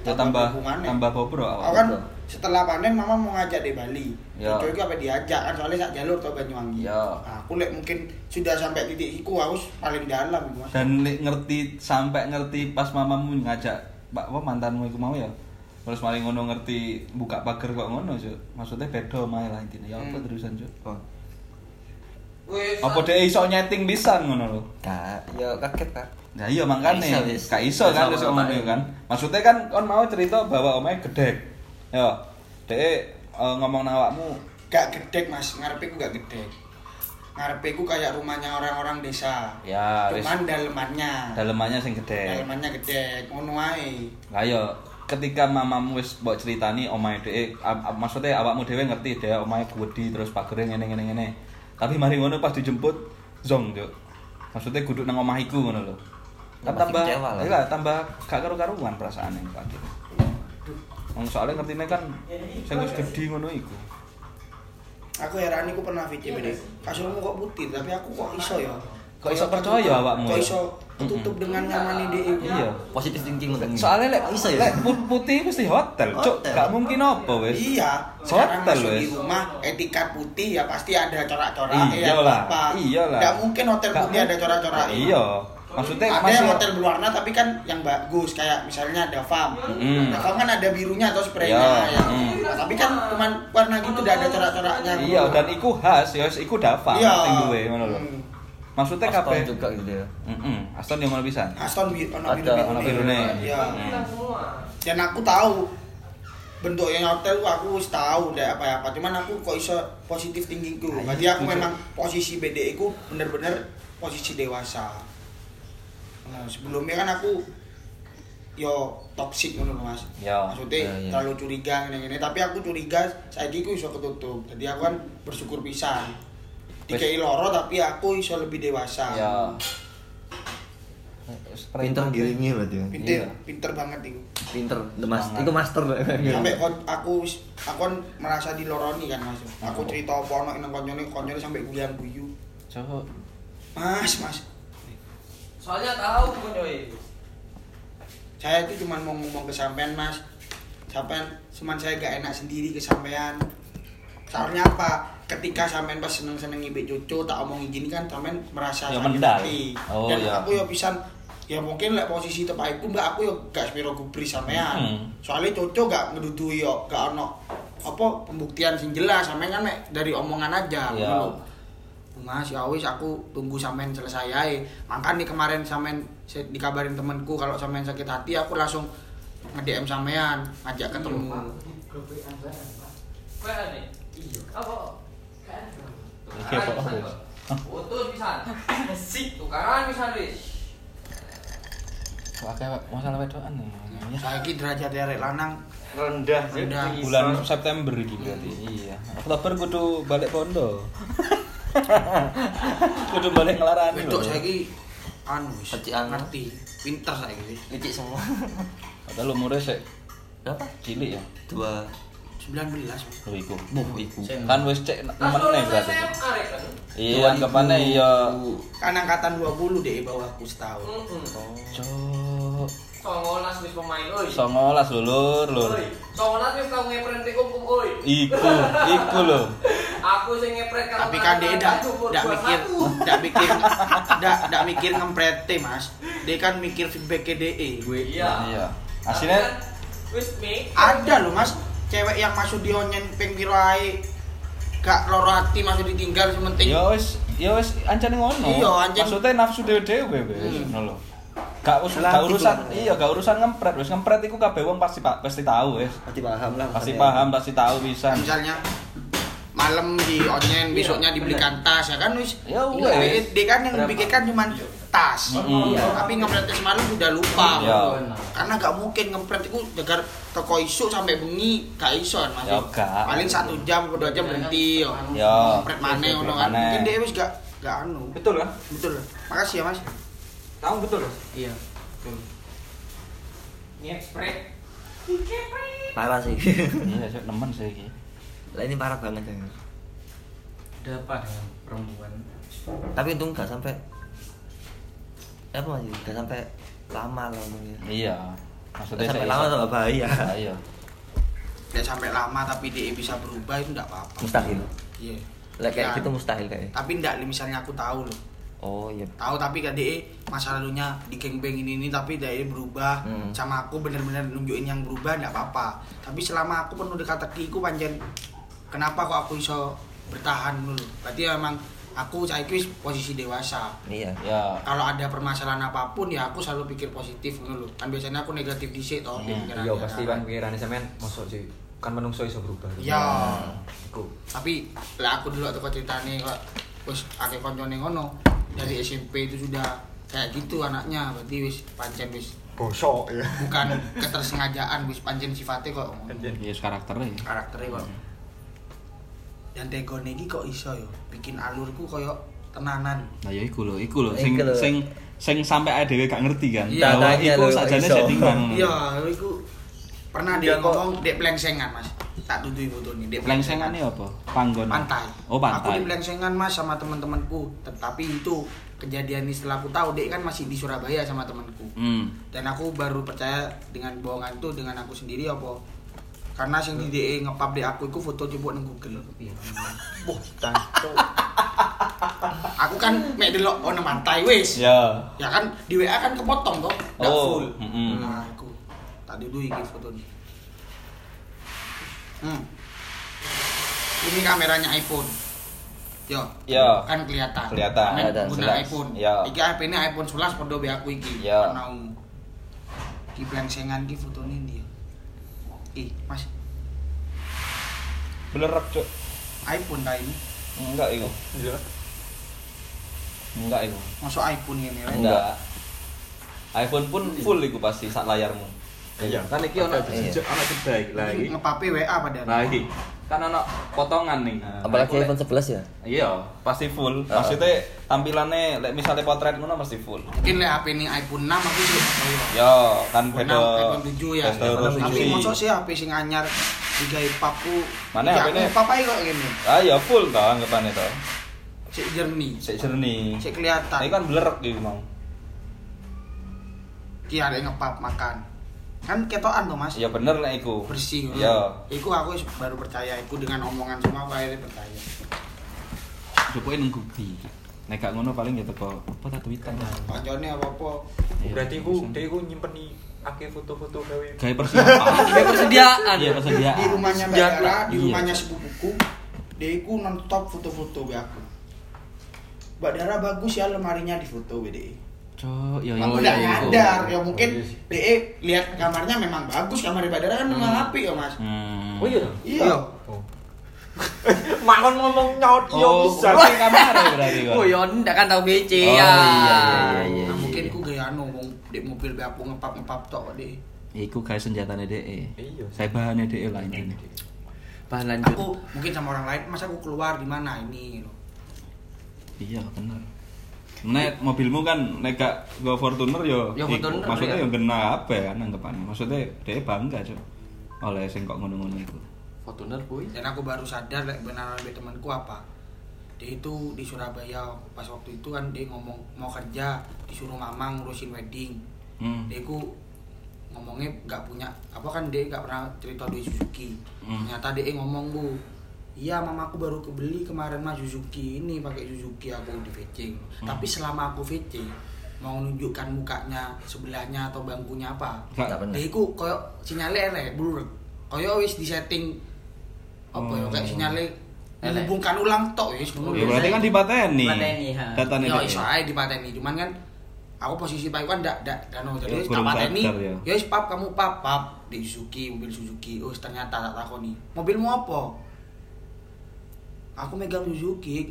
Ya tambah hubungannya. tambah bobro awak. kan Betul. setelah panen mama mau ngajak di Bali. Ya. Itu juga apa diajak kan soalnya sak jalur ke Banyuwangi. Ya. Nah, aku lihat mungkin sudah sampai titik iku aku paling dalam iku. Dan lek ngerti sampai ngerti pas mamamu ngajak Pak apa mantanmu iku mau ya. Terus maling ngono ngerti buka pagar kok ngono, Cuk. Maksudnya beda mae lah intine. Ya apa Hmm. terusan, Cuk? Oh, Apa dia iso nyeting pisan ngono lho. kak, ya kaget kak. Nah iya makanya Gak iso, kan terus omahe. kan. Maksudnya kan kon mau cerita bahwa omahe gedek. Ya. Dek eh, ngomong nang awakmu Gak gedek Mas, ngarepe ku gak gedek. Ngarepe ku kayak rumahnya orang-orang desa. ya Cuman dalemannya. dalemannya sing gedek. Dalemannya gedek, ngono ae. Lah yo ketika mamamu wis mbok ceritani omahe dhek maksudnya awakmu dhewe ngerti dhek omahe gede terus pagere ngene ngene ngene. Tapi mari ngono pas dijemput zong yo. Maksudnya kudu nang omah iku ngono lho. Tambah iya tambah gak karu-karuan perasaane Pak. Wong soalnya ngertine kan sing wis gedhi ngono iku. Aku heran iku pernah VC BD. Kasurmu kok putih, tapi aku kok iso ya. Kok iso percaya awakmu Kok ya? iso tutup dengan nyaman ide Iya. Positif thinking Soalnya lek iso ya. lek put- putih mesti hotel, cuk. Gak mungkin apa wis. Iya, Hotel masuk di rumah etikat putih ya pasti ada corak-corak Iya lah, iya lah. Gak mungkin hotel putih ada corak-corak. Iya. Maksudnya ada yang hotel berwarna tapi kan yang bagus kayak misalnya Davam. Mm. Davam kan ada birunya atau spraynya Iya, ya. mm. Tapi kan cuman warna gitu udah ada corak-coraknya. Iya, dan iku khas ya, iku dafa Iya. ngono. Hmm. Maksudnya Aston kabeh juga gitu ya. Heeh. Aston yang ngono pisan. Aston biru, ono Ada, biru ono. Iya. Hmm. semua. Dan aku tahu bentuknya hotel aku tahu deh apa apa cuman aku kok iso positif tinggiku Ah, berarti iya, aku memang posisi BDE ku bener-bener posisi dewasa nah sebelumnya kan aku yo toxic ngono lho mas Ya, maksudnya ya, ya. terlalu curiga ini tapi aku curiga saya ku iso ketutup jadi aku kan bersyukur pisan Dikei loro tapi aku iso lebih dewasa Ya. Pinter giringnya berarti ya. pinter Iya. pinter banget itu Pinter, the mas, itu master. sampai kon- aku aku kan merasa diloroni kan mas aku cerita apa ono nang koncone koncone sampai guyan guyu Cuk. mas mas Soalnya tahu coy. saya itu cuma mau ngomong ke sampean mas sampean cuman saya gak enak sendiri ke sampean soalnya apa ketika sampean pas seneng seneng ibe cucu tak omongin gini kan sampean merasa Ya, sakit hati. Oh, dan ya. aku ya pisan ya mungkin lah posisi tepat itu mbak aku ya gak spiro gubris sampean Hmm. soalnya cucu gak ngedudui yo gak ono apa pembuktian sing jelas sampean kan mek dari omongan aja Ya. ngono. Mas ya wis aku tunggu sampean selesai ae. Makanya kemarin sampean saya dikabarin temanku kalau sampean sakit hati aku langsung nge-DM sampean, ngajak ketemu. Kayak nih. Iya. Apa? Iki apa, wis? Putus pisan. Sik tukaran pisan wis. Wah, kayak masalah wedokan nih. Ya. Saiki derajat derek lanang rendah Rendah. Bulan September iki berarti. Iya. Oktober kudu balik pondo. [laughs] kudu balik ngelarani. wedok saiki anu wis anu. ngerti, pinter saiki wis. Licik semua. Padahal umurnya sik Berapa? cilik ya. Dua. 19 Mas. Lho iku. Buh, iku. Kan wis cek nemeneh berarti. Iya, 2000. anggapannya iya. Kan angkatan 20 deh bawahku setahun. Cok. Songolas wis pemain oi. Songolas lho, Lur, Lur. Songolas wis tau ngepret di kum oi. Iku, iku lho. [laughs] Aku sing ngepret Tapi kan dia ndak ndak mikir ndak [laughs] mikir [laughs] ndak ndak mikir ngemprete Mas. Dia kan mikir feedback ke DE. Iya. Iya. Aslinya wis mi. Ada loh mas, cewek yang masuk di onyen ping piro ae gak loro hati masuk ditinggal sementing. ya wis, ya wis ancane ngono. Iya, ancen- Maksudnya nafsu dhewe-dhewe wis Hmm. ngono lho. Gak, us- Relatif gak urusan, iya gak urusan ngempret, wis ngempret iku kabeh wong pasti pa- pasti tahu wis. Pasti paham lah. Pasti paham, pasti tahu bisa. misalnya malam di onyen besoknya dibelikan tas ya kan wis Ya, Iya, wes. dia kan yang dipikirkan cuma tas Mm-mm. Iya, tapi ngepretnya semalam udah lupa Ya. karena gak mungkin ngepret itu jagar teko isu sampai bengi gak iso kan, Mas Ya, paling satu jam atau dua jam berhenti yo Ya. ngepret mana ngono kan mungkin dia wis gak gak anu Betul kan? betul makasih ya mas Tahu betul. iya Ngepret. Parah sih. [laughs] Iya, nemen sih iki. lah ini parah banget ya. Ada apa dengan perempuan? Tapi untung gak sampai apa masih gak sampai lama loh untungnya. Iya. Gak Maksudnya sampai saya- lama sama bahaya. Ah, Iya. Gak sampai lama tapi dia bisa berubah itu gak apa-apa Mustahil. iya Lah kayak Ya. gitu mustahil kayaknya. tapi ndak misalnya aku tahu loh Oh iya. tahu tapi kan dia masa lalunya di gangbang ini ini tapi dia berubah Hmm. sama aku bener-bener nunjukin yang berubah nggak apa-apa tapi selama aku penuh dekat aku panjen kenapa kok aku iso bertahan dulu berarti memang aku saya wis posisi dewasa Iya. Ya. kalau ada permasalahan apa pun ya aku selalu pikir positif dulu kan biasanya aku negatif dhisik toh di Hmm. pikiran Iya pasti kan pikirannya sampean masuk sih kan menungso iso berubah. ya Iku. tapi lah aku dulu tuh ceritanya kok wis akeh koncone ngono dari SMP itu sudah kayak gitu anaknya berarti wis pancen wis Bosok ya. bukan ketersengajaan wis pancen sifatnya kok Iya, karakternya. karakternya kok dan tegone iki kok iso yo bikin alurku koyo tenanan Nah ya iku lho, iku lho sing sing sing sampai ada dhewe gak ngerti kan. Iya, Bahwa iku lho, kok sajane iso. settingan. [laughs] iya iku pernah dia ngomong dek plengsengan mas tak tutupi foto ini dek Plengsengan ini apa? Panggon. pantai. Oh, Aku pantai. di Plengsengan mas sama teman-temanku, tetapi itu kejadian ini setelah aku tahu dek kan masih di Surabaya sama temanku. Hmm. Dan aku baru percaya dengan bohongan itu dengan aku sendiri apa? Karena sing di DE ngepap dek aku itu foto coba nang Google. Wah, cancok. Aku kan mek delok oh nang pantai wis. Ya. Ya kan di WA kan kepotong toh, nggak Oh, full. mm-mm. Nah, aku tadi dulu iki foto ini. Hmm. Ini kameranya iPhone. Yo. Ya. Kan kelihatan. Kelihatan, kelihatan, guna iPhone. Ya. Iki HP ini iPhone 11 podo be aku iki. Ya. Warna ungu. Di plengsengan ki fotone dia. Ih, Mas, Belerek, Cuk. iPhone ta ini? Enggak iku. Iya. Enggak iku. Masuk iPhone ini ya. Enggak. iPhone pun full iku pasti sak layarmu. Iya. Kan iki ono Iya. Sejak anak kedai lagi. Ngepape WA padahal. Nah, iki. Kan ono potongan nih. Apalagi Aku lek- iPhone 11 ya. Iya, pasti full. Ah. Maksudnya tampilannya lek misalnya potret ngono pasti full. Mungkin le HP ini iPhone 6 aku sih. Oh, iya. Ya, kan iPhone beda. 6, iPhone 7 ya. Tapi mosok sih HP sing anyar digawe papu. Mana Iki HP-ne? aku Papa kok ngene. Ah ya full tau anggapannya tau. Sik jernih. Sik jernih. Sik kelihatan. Ini kan belerek gitu mau. Ki ada ngepap makan. Kan ketokan tuh Mas. Ya bener lah iku. bersih. Iya. Iku aku wis baru percaya iku dengan omongan semua aku akhirnya percaya. Coba nang bukti. Nek gak ngono paling ya teko apa ta tweetan. Kancane apa-apa Iya, Berarti ku dia ku nyimpen nih akeh foto-foto gawe. Gawe persiapan. Kayak [laughs] persediaan. Iya persediaan. di rumahnya Mbak di Iya. rumahnya sepupuku, dia iku non-stop foto-foto be aku. Mbak Dara bagus ya lemarinya di foto BDE. Cok, ya Aku ya. udah ya, nyadar, iku. ya mungkin DE lihat kamarnya memang bagus, kamar Mbak Dara kan memang api ya mas. Hmm. Oh iya. Iya. [laughs] Makon ngomong nyaut iya Oh, bisa. berarti kamar ya berarti kok. Oh ya, ndak kan tahu BC Oh, ya. iya, iya, iya. Nah mungkin ku gaya anu, wong di mobil be aku ngepap-ngepap tok kok DE. Iku gawe senjatane DE. Iya. Saya bahannya DE lah ini. Bahan lanjut. Aku mungkin sama orang lain, masa aku keluar di mana ini? Iya, bener. Nek mobilmu kan nek gak go Fortuner yo. Ya, iku. Fortuner, Maksudnya ya. yo kena apa ya anggapannya. Maksudnya dia bangga, Cok. Oleh sing kok ngono-ngono iku. Fortuner kuwi. Dan aku baru sadar lek beneran be temanku apa. Dia itu di Surabaya pas waktu itu kan dia ngomong mau kerja disuruh mamang ngurusin wedding. Hmm. Dia ku ngomongnya nggak punya apa kan dia nggak pernah cerita duit Suzuki. Hmm. Ternyata dia ngomong bu, iya mamaku baru kebeli kemarin mah Suzuki ini pakai Suzuki aku di VC. Hmm. Tapi selama aku VC mau menunjukkan mukanya sebelahnya atau bangkunya apa, pernah. dia iku koyo sinyalnya elek blur. Koyo wis disetting apa ya kayak sinyalnya Elek. menghubungkan ulang tok wis ngono. Ya berarti kan dipateni. Dipateni, ha. Datane Ya DE. iso ae dipateni, cuman kan aku posisi pak kan ndak ndak dan jadi Ya, tak pateni ya. ya wis pap kamu pap pap di Suzuki mobil Suzuki oh ternyata tak takoni mobilmu apa aku megang Suzuki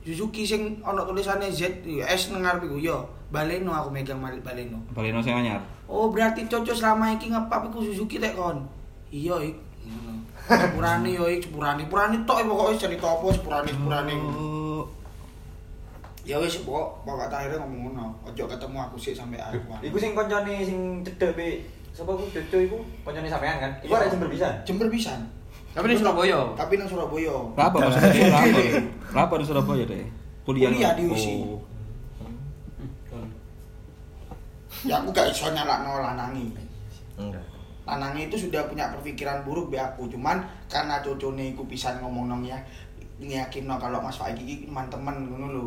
Suzuki sing ono tulisannya Z S nang ngarep iku yo Baleno aku megang Baleno Baleno sing anyar. oh berarti cocok selama iki ngepap iku Suzuki tek kon iya ik [laughs] sepurane yo ik sepurane sepurane tok e pokoke cerita apa sepurane sepurane Oh. ya wis pokok bapak akhirnya ngomong ngono ojo ketemu aku sih sampai aku Iku sing koncone sing cedek be sapa ku Jojo iku koncone sampean kan? Iku Iya. arek jember bisa. jember pisan Tapi di Surabaya. tapi nang Surabaya Kenapa maksudnya dia [laughs] kenapa? Kenapa di Surabaya deh? Kuliah. Kuliah di UISI. Oh. ya aku gak iso nyalakno lanangi Enggak. lanangi itu sudah punya perpikiran buruk be aku cuman karena cocone iku pisan ngomong nong ya nyakin kalau Mas Faik iki teman-teman ngono lho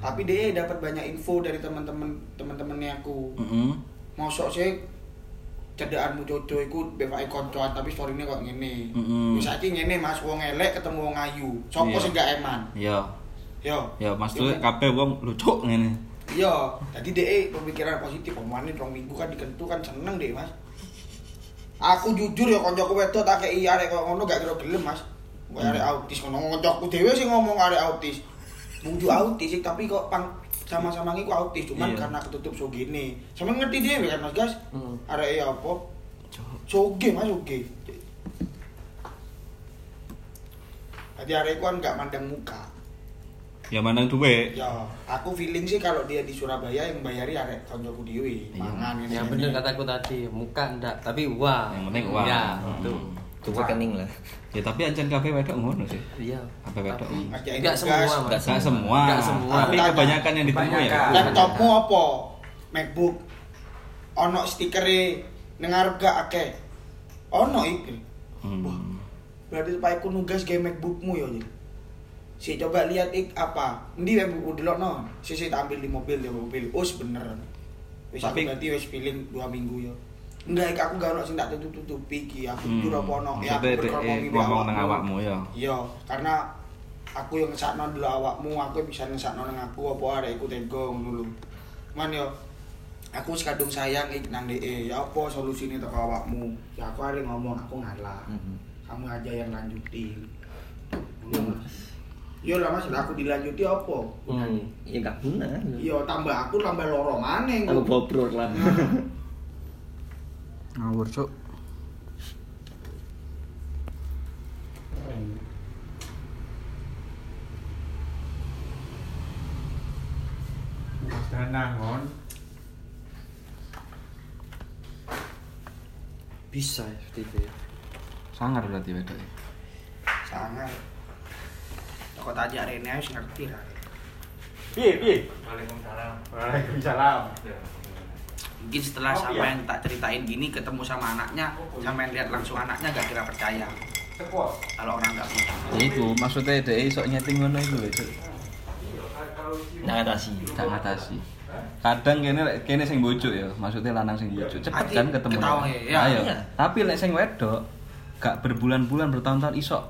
tapi dia dapat banyak info dari teman-teman teman-temannya aku Heeh. mosok sih cedakanmu coco iku BVI koncoan tapi storynya kok ngene. Wis saiki ngene Mas wong elek ketemu wong ayu. Sopo Iya. sing gak eman? Iya. Yo. Ya Mas tuh Iya. kabeh wong lucu ngene. Iya, jadi DE pemikiran positif pemain rong minggu kan dikentu kan seneng deh mas. Aku jujur ya koncoku wedok tak kei arek kok ngono gak kira gelem mas. Kok arek autis ngono koncoku dhewe sih ngomong arek autis. Buju autis tapi kok pang sama-sama ngiku autis cuman Iya. karena ketutup so gini. Sampe ngerti dhewe kan Mas Gas? Hmm. Arek e apa? Soge mas soge. Jadi arek kan gak mandang muka. Ya mandang duwe. Ya, aku feeling sih kalau dia di Surabaya yang bayari arek koncoku dhewe. Iya. Mangan. Yang bener kataku tadi, muka enggak, tapi uang. Yang penting uang. Ya, Hmm. Itu rekening lah. [laughs] Ya tapi ancen kabeh wedok ngono sih. Iya. Kabeh wedok. Enggak semua. Enggak Enggak semua. Enggak semua. Tapi Tanya. kebanyakan yang ditemu ya. Laptopmu apa? MacBook. Ono stikere ning ngarep gak akeh. Ono iki. Hmm. Berarti Pak Iku nugas game MacBookmu ya. Si coba lihat ik apa? Endi MacBookmu delokno? Si si tak ambil di mobil di mobil. Us bener. Wis Tapi- berarti wis feeling 2 minggu ya. Enggak, aku gak ono sing tak tutup-tutupi iki. Aku Hmm. jujur apa ono? Ya, aku dia iki ngomong nang awakmu. ya. Iya, karena aku yang ngesakno dulu awakmu, aku bisa ngesakno nang aku apa arek iku tega ngono lho. Man yo aku wis kadung sayang ik nang DE. Ya apa solusine teko awakmu? Ya aku arek ngomong aku ngalah. Mhm. Kamu aja yang lanjutin. Ngono. Yo lah Mas, aku dilanjuti apa? Hmm. Ya enggak guna. Yo tambah aku tambah loro maneh. Aku bobrok lah. Ngawur, Cuk. Mas Danangon. Bisa ya, TV. Sangar berarti wedok. Sangat. Kok tanya Rene wis ngerti lah. Piye, piye? Waalaikumsalam. Waalaikumsalam. Mungkin setelah Oh, sampean iya. tak ceritain gini ketemu sama anaknya, sampean lihat langsung anaknya gak kira percaya. Sekuat. Kalau orang gak percaya. Ya iku maksudnya dhek iso nyeting ngono iku lho, Cuk. Nah, atasi. Gak ngatasi. Kadang kene kene sing bojuk ya, maksudnya lanang sing bojuk. Cepet Ati kan ketemu. ketawa ya, ya. Ayo. Iya. Tapi lek sing wedok gak berbulan-bulan bertahun-tahun iso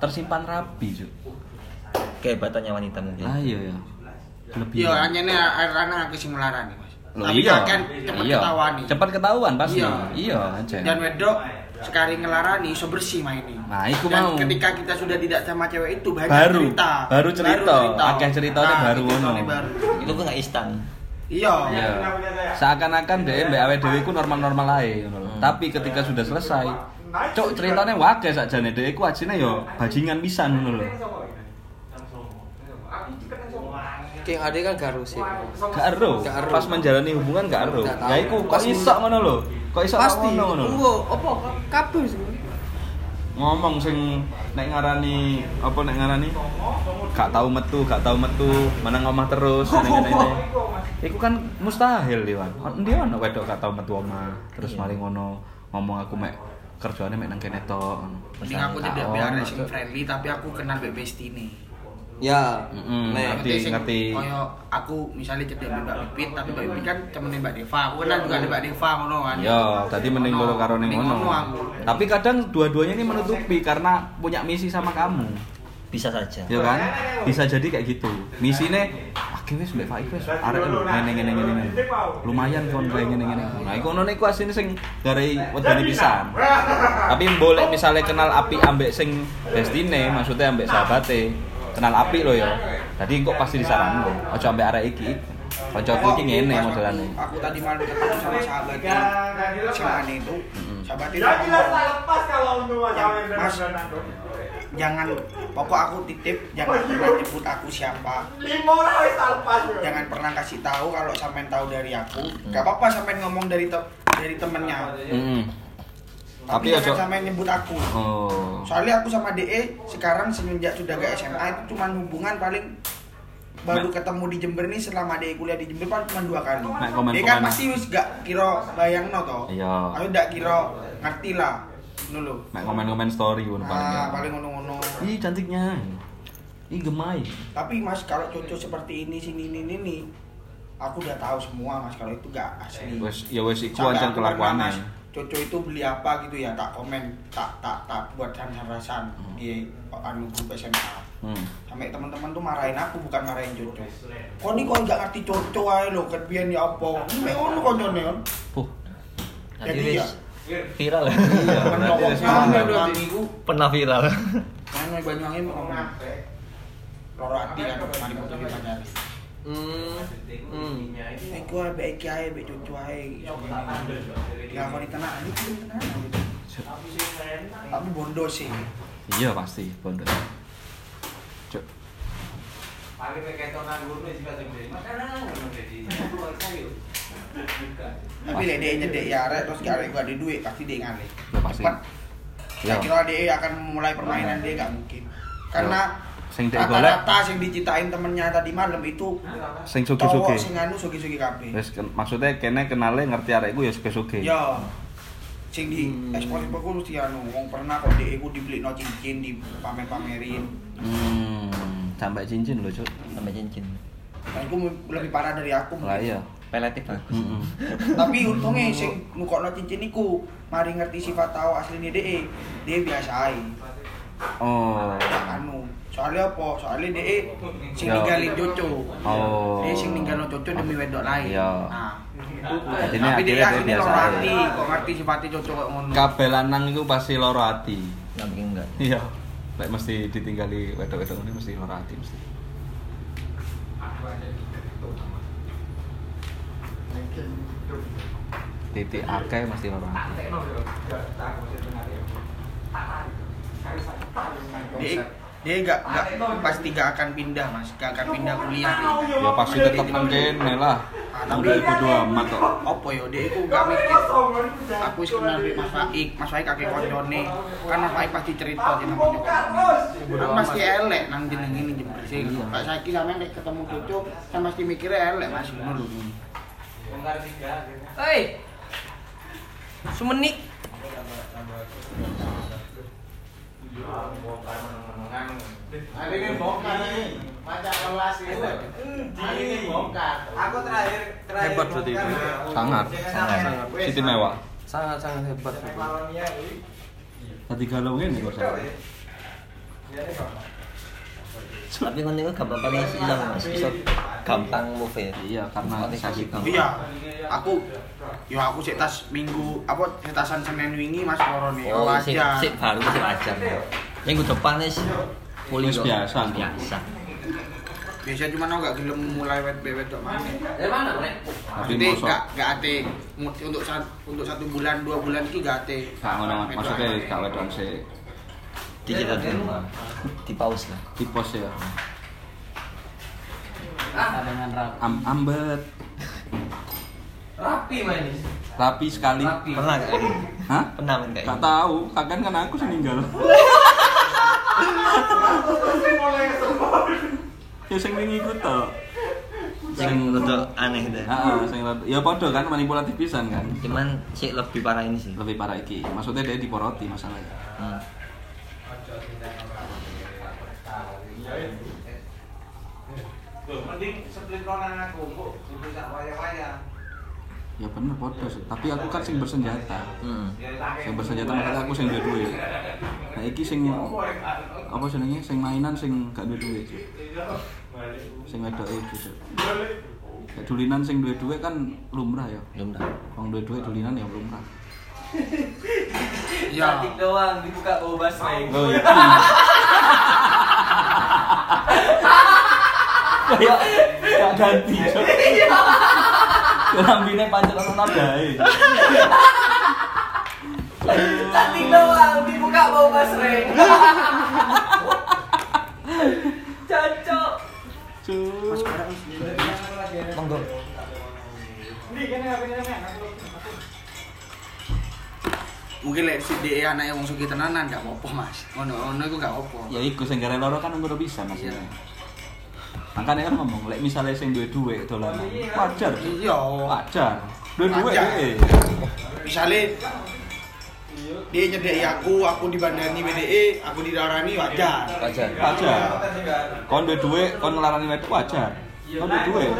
tersimpan rapi, Cuk. Kehebatannya wanita mungkin. Ayo ya. Lebih. Iya, hanya air ranah aku sing melarang. Loh, Tapi iya. kan cepet iya. ketahuan nih. Cepet ketahuan pasti. Iya. Iya, aja. Dan wedok sekali ngelarani iso bersih main ini. Nah, iku Dan mau. ketika kita sudah tidak sama cewek itu banyak Baru. cerita. Baru cerita. Akeh ceritanya baru itu ngono. baru. Itu kok enggak instan. Iya. Iya. Seakan-akan dhek mbek awake dhewe iku normal-normal lho. Hmm. Tapi ketika sudah selesai, cok ceritanya wakil sakjane dhek iku ajine yo bajingan pisan ngono. King Ade kan gak harus sih. Gak ero. Pas menjalani hubungan gak ero. Tahu. Ya iku kok iso ngono lho. Kok iso Pasti. ngono. Tunggu, apa kabeh sih. Ngomong sing nek ngarani apa nek ngarani gak tau metu, gak tau metu, menang omah terus ngene-ngene. [laughs] Iku kan mustahil, Liwan. Endi ono wedok gak tau metu omah, terus Iya. mari ngono ngomong aku mek kerjane mek nang kene tok. Mending aku tidak biar sing friendly tapi aku kenal Mbak Besti nih. Ya. Mm-mm, Nek, ngerti, sing ngerti. Koyo aku misalnya cedek Mbak Pipit tapi Mbak Pipit kan temenin Mbak Deva. Aku kenal juga ada Mbak Deva ngono kan. Ya, tadi mending Ngono. loro karo ning ngono. Tapi kadang dua-duanya ini menutupi karena punya misi sama kamu. bisa saja ya kan bisa jadi kayak gitu misine oke wis mbek Faik wis arek lho ngene ngene ngene lumayan kon kayak ngene ngene nah iku ono niku asine sing garai wedani pisan tapi boleh misalnya kenal api ambek sing bestine maksudnya ambek sahabate kenal api lo ya jadi kok pasti disaranno ojo ambek arek iki. Kancaku iki ngene modelane. waktu Aku tadi malam ketemu sama sahabatnya si Mane itu. Ya itu lepas kalau untuk Mas. jangan pokok aku titip jangan pernah nyebut aku siapa. Jangan pernah kasih tahu kalau sampean tahu dari aku. Gak apa-apa sampean ngomong dari te- dari temennya. Mm-mm. Tapi, tapi jangan ojo sampean nyebut aku. Oh. Soalnya aku sama DE sekarang semenjak sudah ke SMA itu cuma hubungan paling baru Mek- ketemu di Jember nih selama DE kuliah di Jember paling cuma dua kali. Komen- DE kan komen. pasti wis gak kira bayang no toh. Iya. aku gak kira ngerti lah dulu mek komen-komen story ngono paling ah ya. paling ngono-ngono. Ih cantiknya. Ih gemai. Tapi mas kalau cocok seperti ini sini ini ini nih aku udah tahu semua mas kalau itu gak asli. Wes ya wes iku Sampai ancen Coco itu beli apa gitu ya tak komen tak tak tak buat rasan di anu grup SMA hmm. sampai teman-teman tuh marahin aku bukan marahin Coco kok ini kok nggak ngerti Coco aja lo kerbian ya apa. Ini ono kan Puh, jadi Jadi wis viral. Iya. [laughs] Banyuwangi itu. Pernah viral. Kan Banyuwangi ngomong. Loro hati kan mari di pacari Hmm. Hmm. Iku ae iki ae ya kalau tapi bondo sih iya pasti bondo Cuk. tapi lek dia nyedek ya arek terus arek gua ada duit pasti dia ngalih Ya, pasti. Cepat. Ya. Saya kira dia akan mulai permainan dia gak mungkin karena Sing dek golek. rata-rata yang dicitain temennya tadi malam itu Sing cowok suge-suge. sing anu sugi-sugi kabeh Wes ken- maksudnya kene kenale ngerti arekku ya suge-suge. ya sing di Hmm. ekspor ekspor ku mesti anu wong pernah kok dia iku dibeli no cincin di pamer pamerin Hmm, sampai cincin loh, Cuk. sampai cincin nah itu lebih parah dari aku Lah iya. relatif bagus Heeh. tapi untungnya sing nukokno cincin iku mari ngerti sifat tahu aslinya dia dia biasa ae Oh. anu soalnya apa soalnya dia sing Ya. ninggalin Jojo Oh. dia sing ninggalin Jojo demi wedok lain Ya. nah Jadi tapi akhirnya dia biasa loro ae. hati kok ngerti sifatnya Jojo kok ngono Kabeh lanang iku pasti loro ati. nggak mungkin enggak Iya. Lek mesti ditinggali wedok-wedok ini mesti loro ati mesti. Titik akeh mesti loro ati. dia dia gak, gak pasti gak akan pindah mas. Gak akan pindah kuliah. Dia Ya pasti tetep nang kene lah. Ah, tapi- Udah bodo amat kok. apa yo dia itu gak mikir. Aku wis kenal Mas Faik. Mas Faik kakek koncone. Kan Mas Faik pasti cerita sih namanya kan pasti elek nang jeneng ini jember sih Pak Saiki sampean nek ketemu Cucu kan pasti mikirnya elek Mas. Ngono lho Hei. Semenit. Aku terakhir terakhir Hebat berarti itu. Sangat. Sangat. Siti mewah. Sangat sangat hebat. Tadi galau ngene kok saya. Tapi kan itu gampang paling hilang mas. Bisa gampang move ya? Iya, karena sakit. gampang. iya. Aku yo aku sik tas minggu apa sik tasan Senin wingi Mas loro nih. Oh wajar. sip baru sip wajar minggu depan wis pulih biasa. biasa. Biasa cuma aku gak gelem mulai wet wet dok mana Dari mana, Nek? Mosok. gak gak ate. Untuk satu untuk satu bulan dua bulan ki gak ate. Gak ngono maksudnya gak wedok sih dikit aja di pause lah di pos ya. dengan rapi. Am ambet. Rapi manis. Rapi sekali. Rapi. pernah gak ini Hah? pernah men kayak Gak ini tahu, kakan kan aku sih ninggal. ya sing wingi iku to. sing rada aneh deh Heeh, sing rada- ya padha kan manipulatif pisan kan. cuman sih lebih parah ini sih Lebih parah iki. Maksudnya dia diporoti masalahnya. hmm. Mending split ronan aku, kok bisa waya-waya. Ya bener podo sih. Tapi aku kan sing bersenjata. Hmm. Sing bersenjata makanya aku sing duwe duit. Nah iki sing apa jenenge sing mainan sing gak duwe duit. Cuk. Sing wedoke iku. Dulinan sing duwe duit kan lumrah ya. Lumrah. Wong duwe duit dulinan ya lumrah. [laughs] Ya. doang dibuka bau basreng. Oh iya. Kayak gak ganti. Lambine pancet ono nadae. Cantik doang dibuka bau basreng. Cocok. Cuk. Monggo. Mungkin lek si DE anake wong sugih tenanan gak apa-apa, Mas. Ngono-ngono iku gak apa. Ya iku sing gara loro kan umur bisa Mas. Iya. Makanya kan ngomong, lek misalnya sing duwe duit dolanan, wajar. Iya. Wajar. Duwe eh. Misale dia nyedeki aku, aku dibandani WDE, aku dilarani wajar. Wajar. Wajar. Kon duwe duit, kon ngelarani wedok wajar. Kon duwe duit.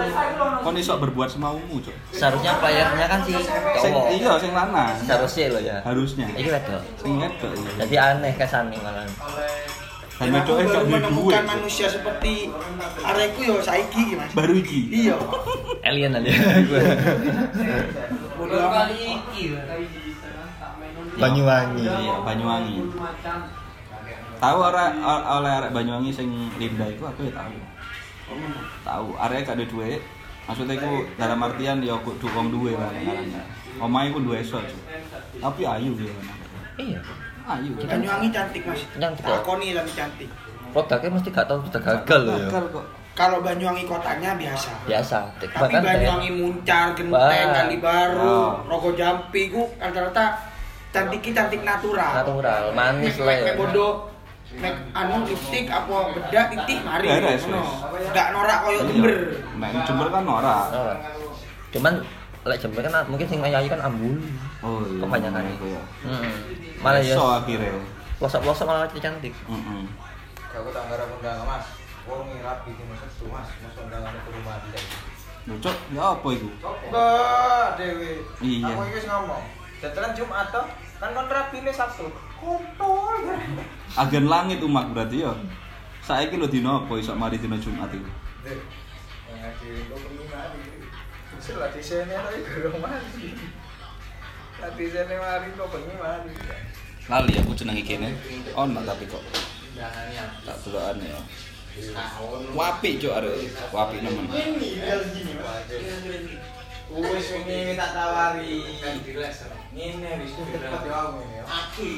Kon iso berbuat semaumu, Cuk. Seharusnya playernya kan si Sing cowok. iya sing lanang. Seharusnya lo ya. Harusnya. Iki wedok. Sing wedok iya. Jadi aneh kesane malah. Dan Dan aku baru menemukan manusia seperti areku yo saiki iki, Mas. Baru iki. Iya. Alien aja [laughs] gue. Bodoh amat. iki. Banyuwangi. Iya, Banyuwangi. Tahu ora o- oleh arek Banyuwangi sing Linda iku aku ya tahu. Tahu, arek gak ada duit. Maksudnya iku dalam artian ya kudu wong duwe lah ngarannya. Omahe ku duwe iso. Cuk. Tapi ayu gitu. Iya. Ayu. Banyuwangi cantik, Mas. Cantik? Takoni tapi cantik. Produknya mesti gak tahu sudah gagal loh ya. Kok. Kalau Banyuwangi kotanya biasa. Biasa. Tapi Bahkan Banyuwangi Muncar, Genteng. Kali Baru, Oh. Rogo Jampi ku rata-rata cantiknya cantik natural. natural, manis lah bodoh mek anu lipstik apa bedak titik mari Beres, wis. Gak norak koyo Iya. jember. Nek jember kan ora. Oh. Cuman lek jember kan mungkin sing ngayayi kan ambul. Oh iya. Kebanyakan Iku ya. Heeh. Malah ya So akhirnya. pelosok-pelosok malah cantik. Heeh. Aku tak ngarep undangan mas. Wong rapi di masa itu mas. Mas undangan ke rumah dia. Cocok, ya apa iku? Mbak Dewi. Iya. Aku iki wis ngomong. Dadalan Jumat toh. Kan kon rapine Sabtu. Kontol. Agen langit umak berarti ya. Saiki lho dino apa iso mari dino Jumat tapi mari kok mari. Lali aku jenenge kene. Ono tapi kok. Tak delokan ya. Wapi cuk arek. Wapi nemen. Wis wingi tak tawari. Ngene wis cepet yo aku ngene yo. Aki.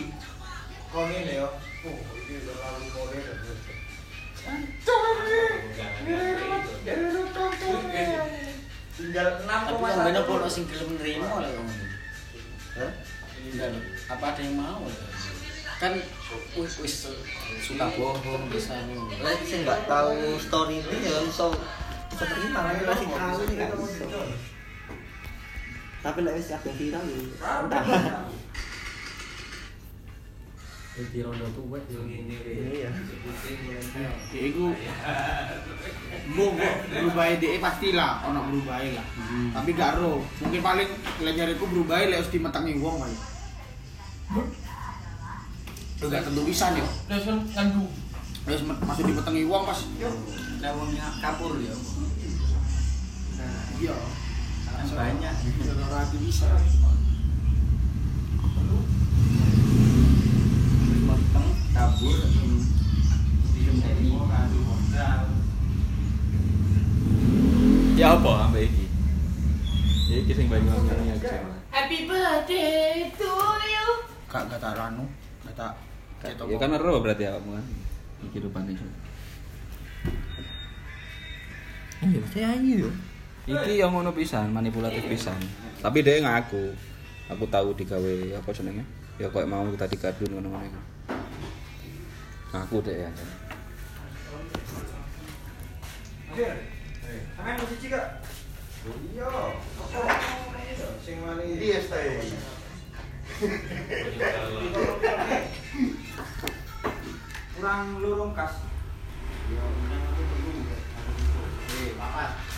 Kok ngene yo. Oh, iki terlalu modern. Tinggal 6 Tapi banyak kalau sing gelem nerimo lah wong. Hah? Enggak loh. Apa ada yang mau? Kan wis wis suka bohong bisa. Lek sing nggak tahu story ini ya iso terima kan masih tahu nih kan. Tapi lek wis akeh viral ya. Entah. Jadi rondo tuwek yo ngene Iya. Ya iku Gue berubah ide pastilah, ono berubah lah. Tapi gak ro. Mungkin paling lejariku berubah lek harus dimetengi wong kali. Lu gak tentu bisa nih. Terus kan. Terus masuk dimetengi wong pas lah wongnya kapur ya. Nah, iya. Banyak. Bisa. Kabur. Ya apa ambek iki? Ya iki sing aja. Happy birthday to you. Gak gak tak anu, gak tak cetok. Ya kan ero berarti awakmu kan. Iki rupane. Iya, mesti ayu. Iki yang ngono pisan, manipulatif pisan. Tapi dia ngaku. Aku tahu digawe apa jenenge? Ya kok mau kita dikadun ngono-ngono iku. Ngaku deh ya. Sampeyan mau cici kak? Iya. Sing mani dia stay. Kurang lurung kas. Eh, papat.